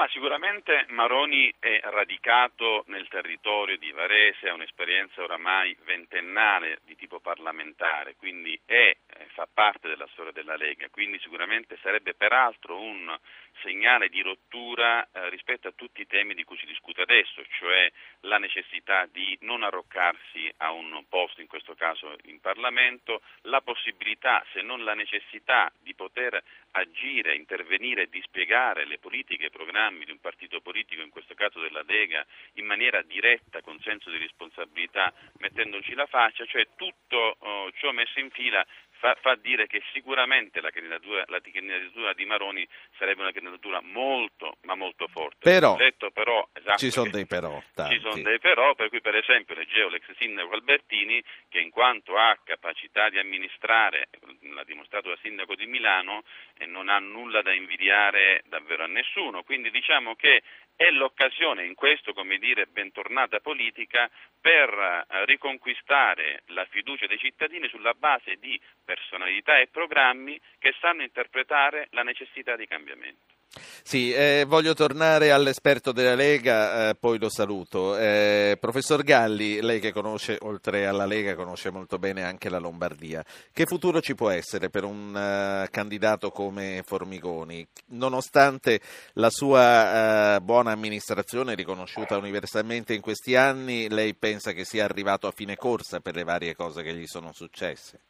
Ma sicuramente Maroni è radicato nel territorio di Varese, ha un'esperienza oramai ventennale di tipo parlamentare, quindi è, eh, fa parte della storia della Lega, quindi sicuramente sarebbe peraltro un segnale di rottura eh, rispetto a tutti i temi di cui si discute adesso, cioè la necessità di non arroccarsi a un posto, in questo caso in Parlamento, la possibilità, se non la necessità, di poter agire, intervenire e dispiegare le politiche e i programmi di un partito politico, in questo caso della Lega, in maniera diretta, con senso di responsabilità, mettendoci la faccia, cioè tutto oh, ciò messo in fila fa, fa, dire che sicuramente la candidatura, la candidatura, di Maroni sarebbe una candidatura molto ma molto forte. Però, detto, però esatto, ci sono dei però. Tanti. Ci sono dei però, per cui per esempio leggevo l'ex sindaco Albertini che in quanto ha capacità di amministrare, l'ha dimostrato da sindaco di Milano, e non ha nulla da invidiare davvero a nessuno. Quindi diciamo che è l'occasione in questo, come dire, bentornata politica per eh, riconquistare la fiducia dei cittadini sulla base di personalità e programmi che sanno interpretare la necessità di cambiamento. Sì, eh, voglio tornare all'esperto della Lega, eh, poi lo saluto. Eh, professor Galli, lei che conosce, oltre alla Lega, conosce molto bene anche la Lombardia. Che futuro ci può essere per un uh, candidato come Formigoni? Nonostante la sua uh, buona amministrazione riconosciuta universalmente in questi anni, lei pensa che sia arrivato a fine corsa per le varie cose che gli sono successe?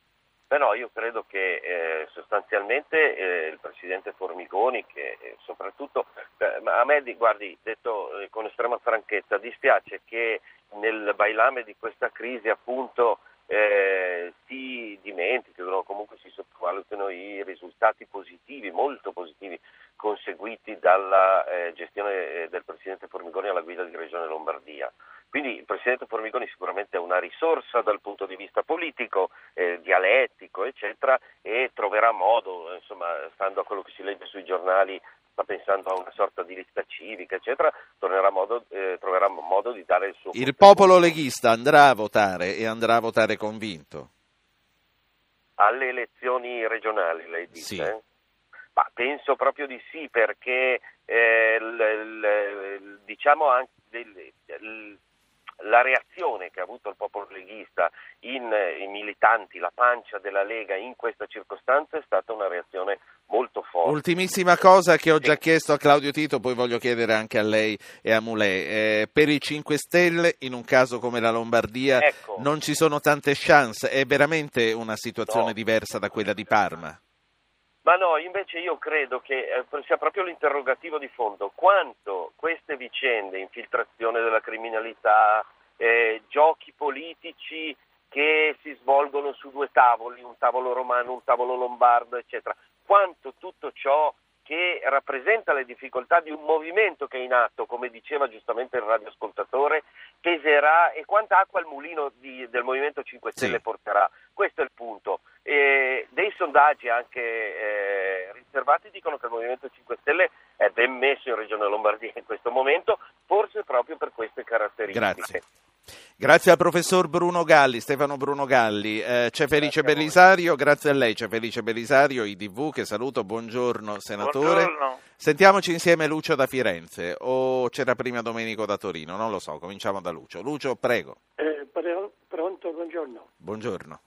Però io credo che eh, sostanzialmente eh, il Presidente Formigoni, che eh, soprattutto, eh, a me, guardi, detto eh, con estrema franchezza, dispiace che nel bailame di questa crisi appunto eh, si dimenticano o comunque si sottovalutano i risultati positivi, molto positivi, conseguiti dalla gestione del Presidente Formigoni alla guida di Regione Lombardia. Quindi il Presidente Formigoni sicuramente è una risorsa dal punto di vista politico, eh, dialettico, eccetera, e troverà modo, insomma, stando a quello che si legge sui giornali, sta pensando a una sorta di lista civica, eccetera, modo, eh, troverà modo di dare il suo... Il popolo leghista andrà a votare e andrà a votare convinto? Alle elezioni regionali, lei dice? Sì. Ma penso proprio di sì, perché eh, l, l, diciamo anche... L, la reazione che ha avuto il popolo leghista in, i militanti, la pancia della Lega in questa circostanza è stata una reazione molto forte. Ultimissima cosa che ho già chiesto a Claudio Tito, poi voglio chiedere anche a lei e a Mulè. Eh, per i 5 Stelle, in un caso come la Lombardia, ecco. non ci sono tante chance, è veramente una situazione no. diversa da quella di Parma? Ma no, invece io credo che eh, sia proprio l'interrogativo di fondo, quanto queste vicende, infiltrazione della criminalità, eh, giochi politici che si svolgono su due tavoli, un tavolo romano, un tavolo lombardo, eccetera. Quanto tutto ciò che rappresenta le difficoltà di un movimento che è in atto, come diceva giustamente il radioascoltatore, peserà e quanta acqua il mulino di, del Movimento 5 Stelle sì. porterà. Questo è il punto. E dei sondaggi anche eh, riservati dicono che il Movimento 5 Stelle è ben messo in Regione Lombardia in questo momento, forse proprio per queste caratteristiche. Grazie. Grazie al professor Bruno Galli, Stefano Bruno Galli. Eh, c'è Felice grazie Belisario, grazie a lei, c'è Felice Belisario, IDV, che saluto, buongiorno senatore. Buongiorno. Sentiamoci insieme Lucio da Firenze o c'era prima Domenico da Torino, non lo so, cominciamo da Lucio. Lucio, prego. Eh, pronto, buongiorno. Buongiorno.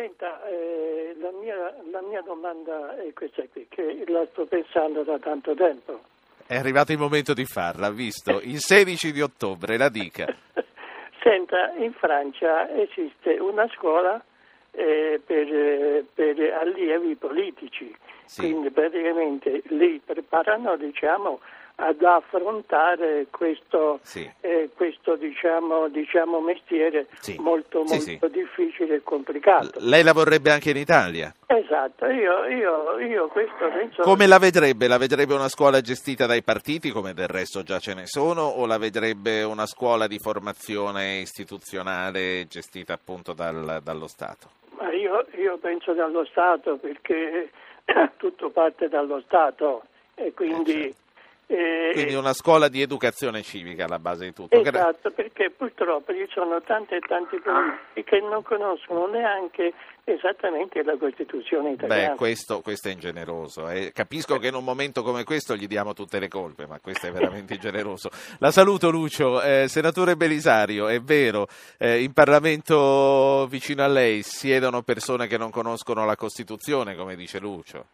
Senta, eh, la, mia, la mia domanda è questa qui, che la sto pensando da tanto tempo. È arrivato il momento di farla, visto? Il 16 di ottobre, la dica. Senta, in Francia esiste una scuola eh, per, per, allievi politici, sì. quindi praticamente li preparano diciamo, ad affrontare questo, sì. eh, questo diciamo, diciamo mestiere sì. molto, molto difficile e complicato. lei la vorrebbe anche in Italia? Esatto, io, io, io questo penso... Come la vedrebbe? La vedrebbe una scuola gestita dai partiti, come del resto già ce ne sono, o la vedrebbe una scuola di formazione istituzionale gestita appunto dal, dallo Stato? Ma io, io penso dallo Stato perché tutto parte dallo Stato e quindi... Eh, certo eh, Quindi una scuola di educazione civica alla base di tutto. Esatto, perché purtroppo ci sono tanti e tanti politici che non conoscono neanche esattamente la Costituzione italiana. Beh, questo, questo è ingeneroso. Eh. Capisco che in un momento come questo gli diamo tutte le colpe, ma questo è veramente ingeneroso. La saluto Lucio. Eh, senatore Belisario, è vero, eh, in Parlamento vicino a lei siedono persone che non conoscono la Costituzione, come dice Lucio.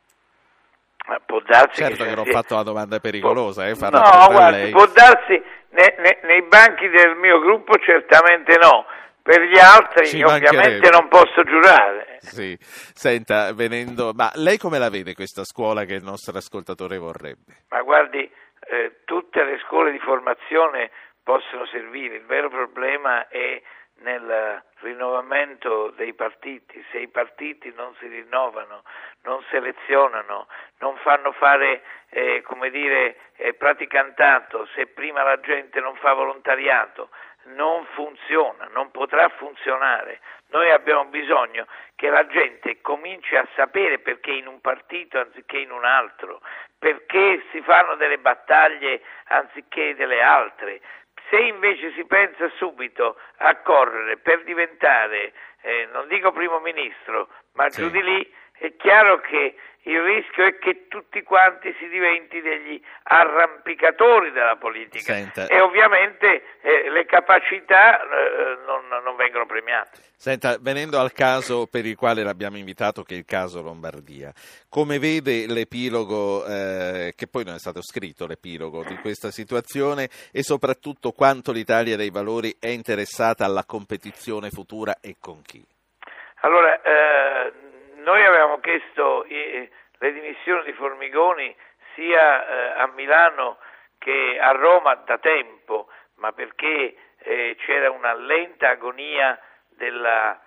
Può darsi certo che, che non ho fatto la domanda pericolosa, eh, farà no, guardi, lei. può darsi ne, ne, nei banchi del mio gruppo certamente no, per gli altri Ci ovviamente non posso giurare. Sì, senta, venendo, ma lei come la vede questa scuola che il nostro ascoltatore vorrebbe? Ma guardi, eh, tutte le scuole di formazione possono servire, il vero problema è nel rinnovamento dei partiti, se i partiti non si rinnovano, non selezionano, non fanno fare eh, come dire, eh, praticantato, se prima la gente non fa volontariato, non funziona, non potrà funzionare. Noi abbiamo bisogno che la gente cominci a sapere perché in un partito anziché in un altro, perché si fanno delle battaglie anziché delle altre, se invece si pensa subito a correre per diventare, eh, non dico primo ministro, ma sì. giù di lì, è chiaro che il rischio è che tutti quanti si diventi degli arrampicatori della politica Senta. e ovviamente eh, le capacità eh, non, non, vengono premiate. Senta, venendo al caso per il quale l'abbiamo invitato, che è il caso Lombardia, come vede l'epilogo, eh, che poi non è stato scritto l'epilogo di questa situazione e soprattutto quanto l'Italia dei Valori è interessata alla competizione futura e con chi? Allora, eh, chiesto eh, le dimissioni di Formigoni sia eh, a Milano che a Roma da tempo, ma perché eh, c'era una lenta agonia della,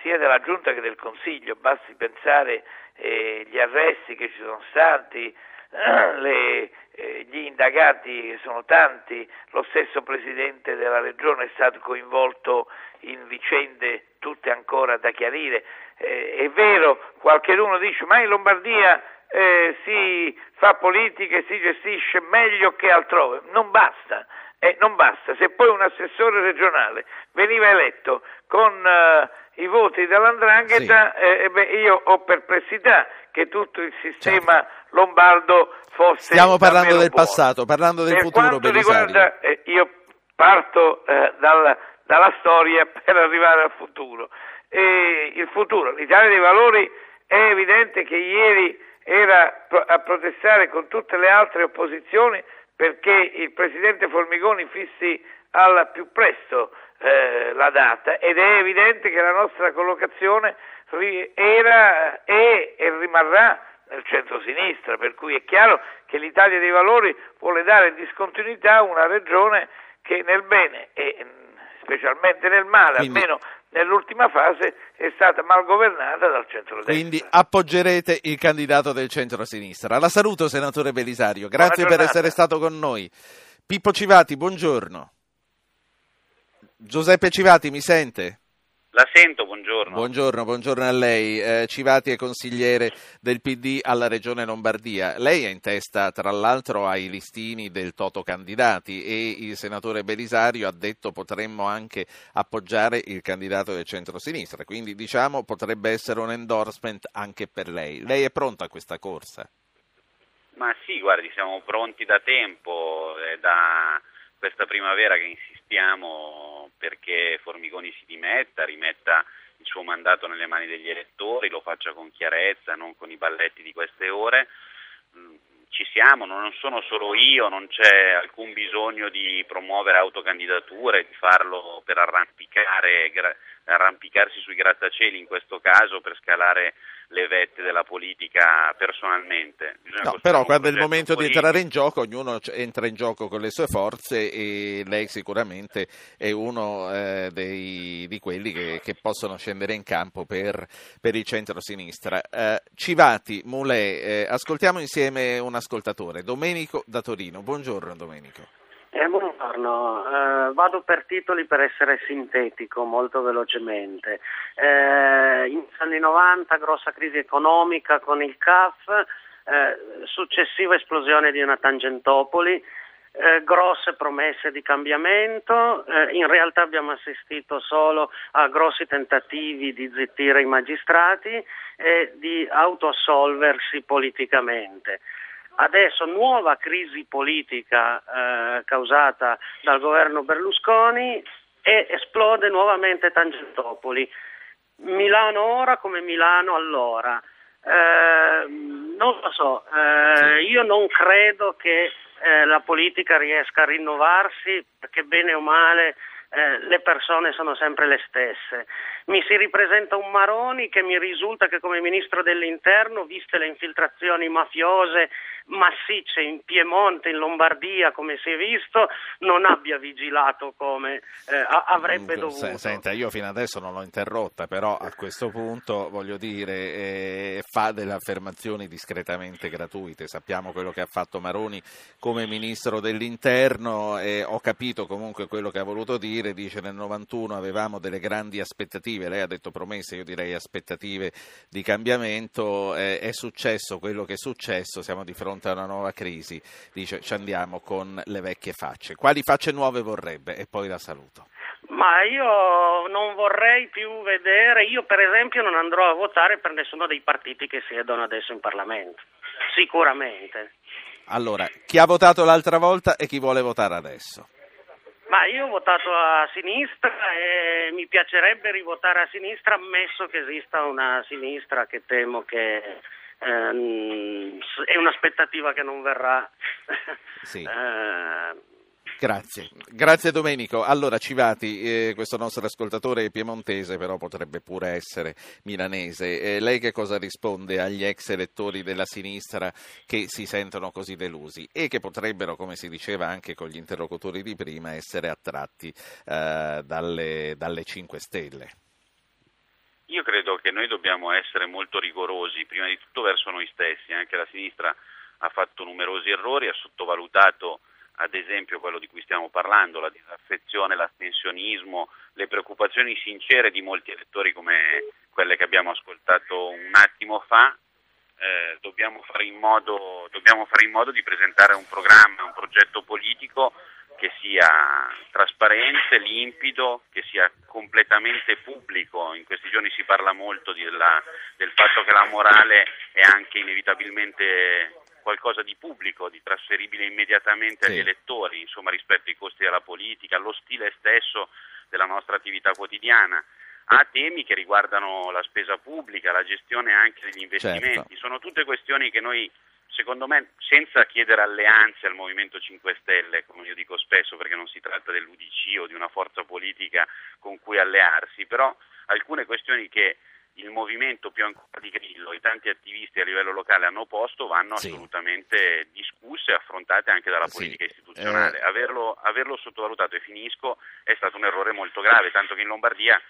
sia della Giunta che del Consiglio, basti pensare agli arresti che ci sono stati, le, gli indagati sono tanti, lo stesso Presidente della Regione è stato coinvolto in vicende tutte ancora da chiarire. Eh, è vero, qualcuno dice ma in Lombardia eh, si fa politica e si gestisce meglio che altrove, non basta. Eh, non basta, se poi un assessore regionale veniva eletto con eh, i voti dell'Andrangheta, sì. Eh, beh, io ho perplessità che tutto il sistema certo. lombardo fosse... Stiamo parlando del buono. passato, parlando del per futuro. Per quanto riguarda, eh, io parto eh, dal, dalla storia per arrivare al futuro. E il futuro, l'Italia dei Valori è evidente che ieri era a protestare con tutte le altre opposizioni perché il Presidente Formigoni fissi al più presto eh, la data. Ed è evidente che la nostra collocazione era, è e rimarrà nel centro-sinistra, per cui è chiaro che l'Italia dei Valori vuole dare discontinuità a una regione che nel bene e specialmente nel male, Quindi... almeno nell'ultima fase è stata mal governata dal centro-destra. Quindi appoggerete il candidato del centro-sinistra. La saluto, senatore Belisario. Grazie per essere stato con noi. Pippo Civati, buongiorno. Giuseppe Civati, mi sente? La sento, buongiorno. Buongiorno, buongiorno a lei. Eh, Civati è consigliere del PD alla Regione Lombardia. Lei è in testa, tra l'altro, ai listini del Toto Candidati e il senatore Belisario ha detto potremmo anche appoggiare il candidato del centro-sinistra. Quindi, diciamo, potrebbe essere un endorsement anche per lei. Lei è pronta a questa corsa? Ma sì, guardi, siamo pronti da tempo, è da questa primavera che insistiamo perché Formigoni si dimetta, rimetta il suo mandato nelle mani degli elettori, lo faccia con chiarezza, non con i balletti di queste ore. Mm, ci siamo, non sono solo io, non c'è alcun bisogno di promuovere autocandidature, di farlo per arrampicare, arrampicarsi sui grattacieli in questo caso, per scalare le vette della politica personalmente. No, però quando è il momento politico. di entrare in gioco, ognuno entra in gioco con le sue forze e lei sicuramente è uno eh, dei, di quelli che, che, possono scendere in campo per, per il centro-sinistra. Eh, Civati, Mulè, eh, ascoltiamo insieme un ascoltatore, Domenico da Torino. Buongiorno Domenico. Eh, buongiorno, eh, vado per titoli per essere sintetico molto velocemente. Eh, in anni 90 grossa crisi economica con il CAF, eh, successiva esplosione di una Tangentopoli, eh, grosse promesse di cambiamento, eh, in realtà abbiamo assistito solo a grossi tentativi di zittire i magistrati e di autoassolversi politicamente. Adesso nuova crisi politica eh, causata dal governo Berlusconi e esplode nuovamente Tangentopoli. Milano ora come Milano allora. Eh, non lo so, eh, io non credo che eh, la politica riesca a rinnovarsi perché bene o male eh, le persone sono sempre le stesse. Mi si ripresenta un Maroni che mi risulta che come ministro dell'interno, viste le infiltrazioni mafiose massicce in Piemonte, in Lombardia, come si è visto, non abbia vigilato come eh, avrebbe dovuto. Senta, io fino adesso non l'ho interrotta, però a questo punto voglio dire, eh, fa delle affermazioni discretamente gratuite. Sappiamo quello che ha fatto Maroni come ministro dell'interno e ho capito comunque quello che ha voluto dire, dice nel 91 avevamo delle grandi aspettative, lei ha detto promesse, io direi aspettative di cambiamento, eh, è successo quello che è successo, siamo di fronte fronte a una nuova crisi, dice ci andiamo con le vecchie facce. Quali facce nuove vorrebbe? E poi la saluto. Ma io non vorrei più vedere, io per esempio non andrò a votare per nessuno dei partiti che siedono adesso in Parlamento, sicuramente. Allora, chi ha votato l'altra volta e chi vuole votare adesso? Ma io ho votato a sinistra e mi piacerebbe rivotare a sinistra, ammesso che esista una sinistra che temo che ehm, è un'aspettativa che non verrà. Sì. eh, Grazie, grazie Domenico. Allora Civati, eh, questo nostro ascoltatore è piemontese, però potrebbe pure essere milanese. Eh, lei che cosa risponde agli ex elettori della sinistra che si sentono così delusi e che potrebbero, come si diceva anche con gli interlocutori di prima, essere attratti eh, dalle, dalle 5 Stelle? Io credo che noi dobbiamo essere molto rigorosi, prima di tutto verso noi stessi, anche la sinistra ha fatto numerosi errori, ha sottovalutato ad esempio quello di cui stiamo parlando, la disaffezione, l'astensionismo, le preoccupazioni sincere di molti elettori come quelle che abbiamo ascoltato un attimo fa, eh, dobbiamo, fare modo, dobbiamo, fare in modo, di presentare un programma, un progetto politico che sia trasparente, limpido, che sia completamente pubblico. In questi giorni si parla molto della, del fatto che la morale è anche inevitabilmente qualcosa di pubblico, di trasferibile immediatamente sì. agli elettori, insomma rispetto ai costi della politica, allo stile stesso della nostra attività quotidiana a temi che riguardano la spesa pubblica, la gestione anche degli investimenti. Certo. Sono tutte questioni che noi secondo me, senza chiedere alleanze al Movimento 5 Stelle, come io dico spesso, perché non si tratta dell'UDC o di una forza politica con cui allearsi, però alcune questioni che il movimento più ancora di Grillo e tanti attivisti a livello locale hanno posto vanno sì. assolutamente discusse e affrontate anche dalla politica sì. istituzionale. Eh. Averlo, averlo, sottovalutato, e finisco, è stato un errore molto grave, tanto che in Lombardia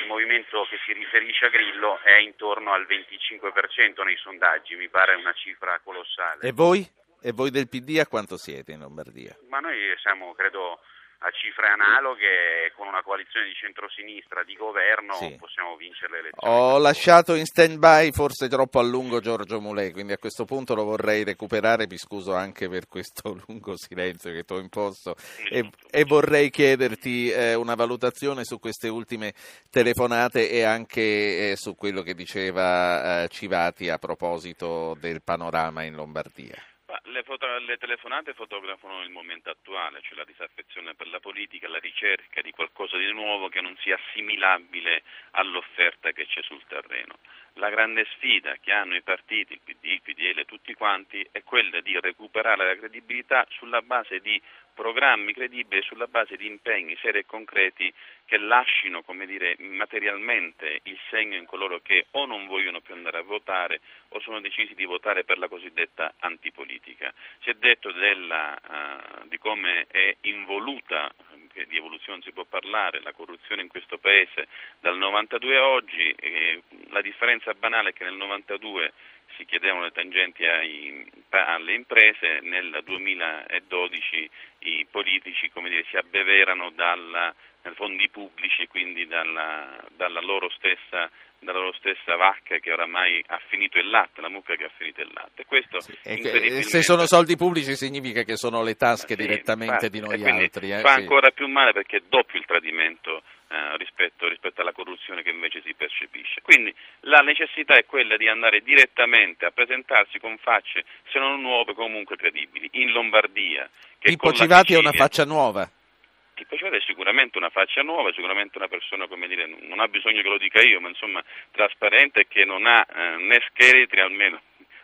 il movimento che si riferisce a Grillo è intorno al 25% nei sondaggi, mi pare una cifra colossale. E voi? E voi del PD a quanto siete in Lombardia? Ma noi siamo, credo, a cifre analoghe con una coalizione di centrosinistra di governo sì. possiamo vincere le elezioni. Ho lasciato in stand by forse troppo a lungo Giorgio Mulè, quindi a questo punto lo vorrei recuperare, mi scuso anche per questo lungo silenzio che ti ho imposto e, e, vorrei chiederti eh, una valutazione su queste ultime telefonate e anche eh, su quello che diceva eh, Civati a proposito del panorama in Lombardia. Le, foto- le, telefonate fotografano il momento attuale, cioè la disaffezione per la politica, la ricerca di qualcosa di nuovo che non sia assimilabile all'offerta che c'è sul terreno. La grande sfida che hanno i partiti, il PD, il PDL, tutti quanti, è quella di recuperare la credibilità sulla base di programmi credibili sulla base di impegni seri e concreti che lasciano dire, materialmente il segno in coloro che o non vogliono più andare a votare o sono decisi di votare per la cosiddetta antipolitica. Si è detto della, uh, di come è involuta che di evoluzione si può parlare, la corruzione in questo paese dal 92 a oggi, la differenza banale è che nel 92 si chiedevano le tangenti ai, alle imprese, nel 2012 i politici dire, si abbeverano dalla, fondi pubblici e quindi dalla, dalla, loro stessa, dalla, loro stessa, vacca che oramai ha finito il latte, la mucca che ha finito il latte. Sì, incredibilmente... Se sono soldi pubblici significa che sono le tasche sì, direttamente infatti, di noi altri. Eh, fa sì. ancora più male perché è doppio il tradimento eh, rispetto, rispetto, alla corruzione che invece si percepisce. Quindi la necessità è quella di andare direttamente a presentarsi con facce, se non nuove, comunque credibili. In Lombardia. Pippo Civati è una faccia nuova. Pippo Civati è sicuramente una faccia nuova, sicuramente una persona, come dire, non ha bisogno che lo dica io, ma insomma trasparente e che non ha eh, né scheletri almeno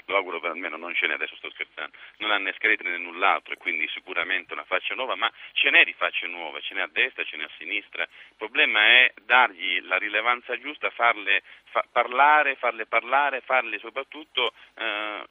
lo auguro per almeno non ce n'è, adesso sto scherzando, non ha né scheletri né null'altro quindi sicuramente una faccia nuova, ma ce n'è di facce nuove, ce n'è a destra, ce n'è a sinistra, il problema è dargli la rilevanza giusta, farle fa, parlare, farle parlare, farle soprattutto eh,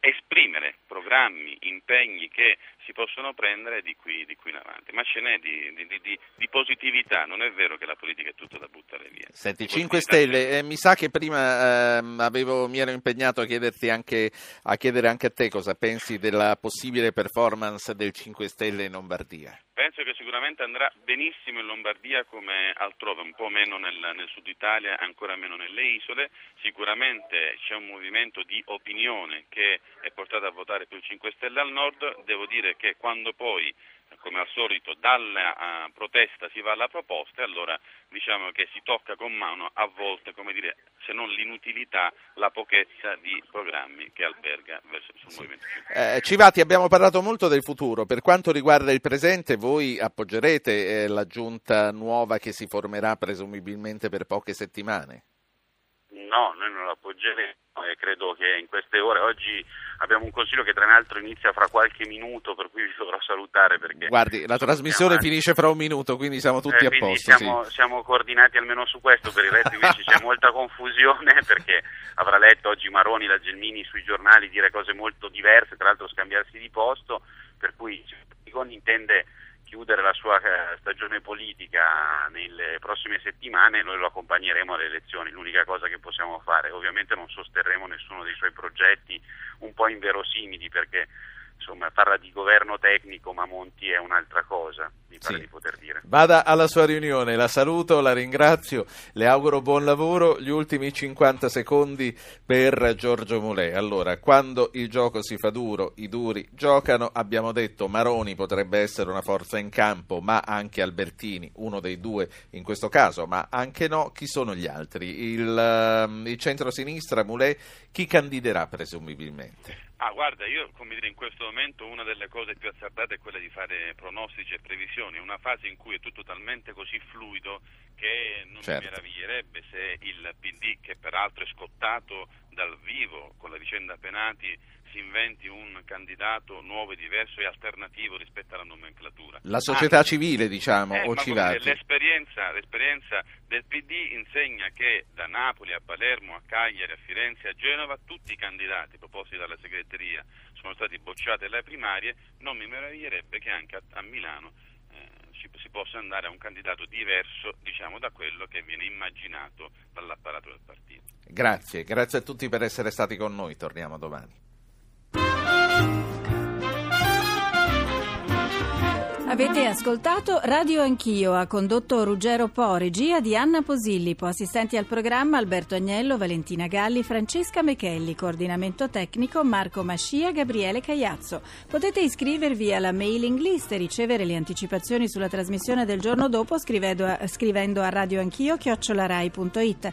esprimere programmi, impegni che si possono prendere di qui, di qui in avanti, ma ce n'è di, di, di, positività, non è vero che la politica è tutto da buttare via. Senti, 5 Stelle, eh, mi sa che prima eh, avevo, mi ero impegnato a, anche, a chiedere anche a te cosa pensi della possibile performance del 5 Stelle in Lombardia. Penso che sicuramente andrà benissimo in Lombardia come altrove, un po' meno nel, nel, sud Italia, ancora meno nelle isole. Sicuramente c'è un movimento di opinione che è portato a votare più 5 Stelle al nord. Devo dire che quando poi come al solito dalla uh, protesta si va alla proposta e allora diciamo che si tocca con mano a volte, come dire, se non l'inutilità, la pochezza di programmi che alberga verso il sì. Movimento eh, Civati, abbiamo parlato molto del futuro, per quanto riguarda il presente voi appoggerete eh, la giunta nuova che si formerà presumibilmente per poche settimane? No, noi non la appoggeremo e credo che in queste ore, oggi abbiamo un consiglio che tra l'altro inizia fra qualche minuto, per cui vi dovrò salutare perché... Guardi, la trasmissione chiamati. finisce fra un minuto, quindi siamo tutti eh, a posto. Siamo, sì. siamo, coordinati almeno su questo, per il resto invece c'è molta confusione perché avrà letto oggi Maroni, la Gelmini sui giornali dire cose molto diverse, tra l'altro scambiarsi di posto, per cui Ticoni intende chiudere la sua eh, stagione politica nelle prossime settimane, noi lo accompagneremo alle elezioni, l'unica cosa che possiamo fare. Ovviamente non sosterremo nessuno dei suoi progetti un po' inverosimili perché insomma parla di governo tecnico ma Monti è un'altra cosa, mi pare sì. di poter dire. Vada alla sua riunione, la saluto, la ringrazio, le auguro buon lavoro, gli ultimi 50 secondi per Giorgio Mulè. Allora, quando il gioco si fa duro, i duri giocano, abbiamo detto Maroni potrebbe essere una forza in campo, ma anche Albertini, uno dei due in questo caso, ma anche no, chi sono gli altri? Il, um, il centro-sinistra, Mulè, chi candiderà presumibilmente? Ah, guarda, io come dire in questo momento una delle cose più azzardate è quella di fare pronostici e previsioni, una fase in cui è tutto talmente così fluido che non certo. mi meraviglierebbe se il PD, che peraltro è scottato dal vivo con la vicenda Penati, si inventi un candidato nuovo e diverso e alternativo rispetto alla nomenclatura. La società ah, civile, diciamo, eh, o Civati. L'esperienza, l'esperienza del PD insegna che da Napoli a Palermo, a Cagliari, a Firenze, a Genova, tutti i candidati proposti dalla segreteria sono stati bocciati alle primarie, non mi meraviglierebbe che anche a, a Milano eh, si possa andare a un candidato diverso diciamo, da quello che viene immaginato dall'apparato del partito. Grazie, grazie a tutti per essere stati con noi, torniamo domani. Avete ascoltato Radio Anch'io, ha condotto Ruggero Po, regia di Anna Posillipo, assistenti al programma Alberto Agnello, Valentina Galli, Francesca Mechelli, coordinamento tecnico Marco Mascia, Gabriele Cagliazzo. Potete iscrivervi alla mailing list e ricevere le anticipazioni sulla trasmissione del giorno dopo scrivendo a, scrivendo a radioanchio chiocciolarai.it.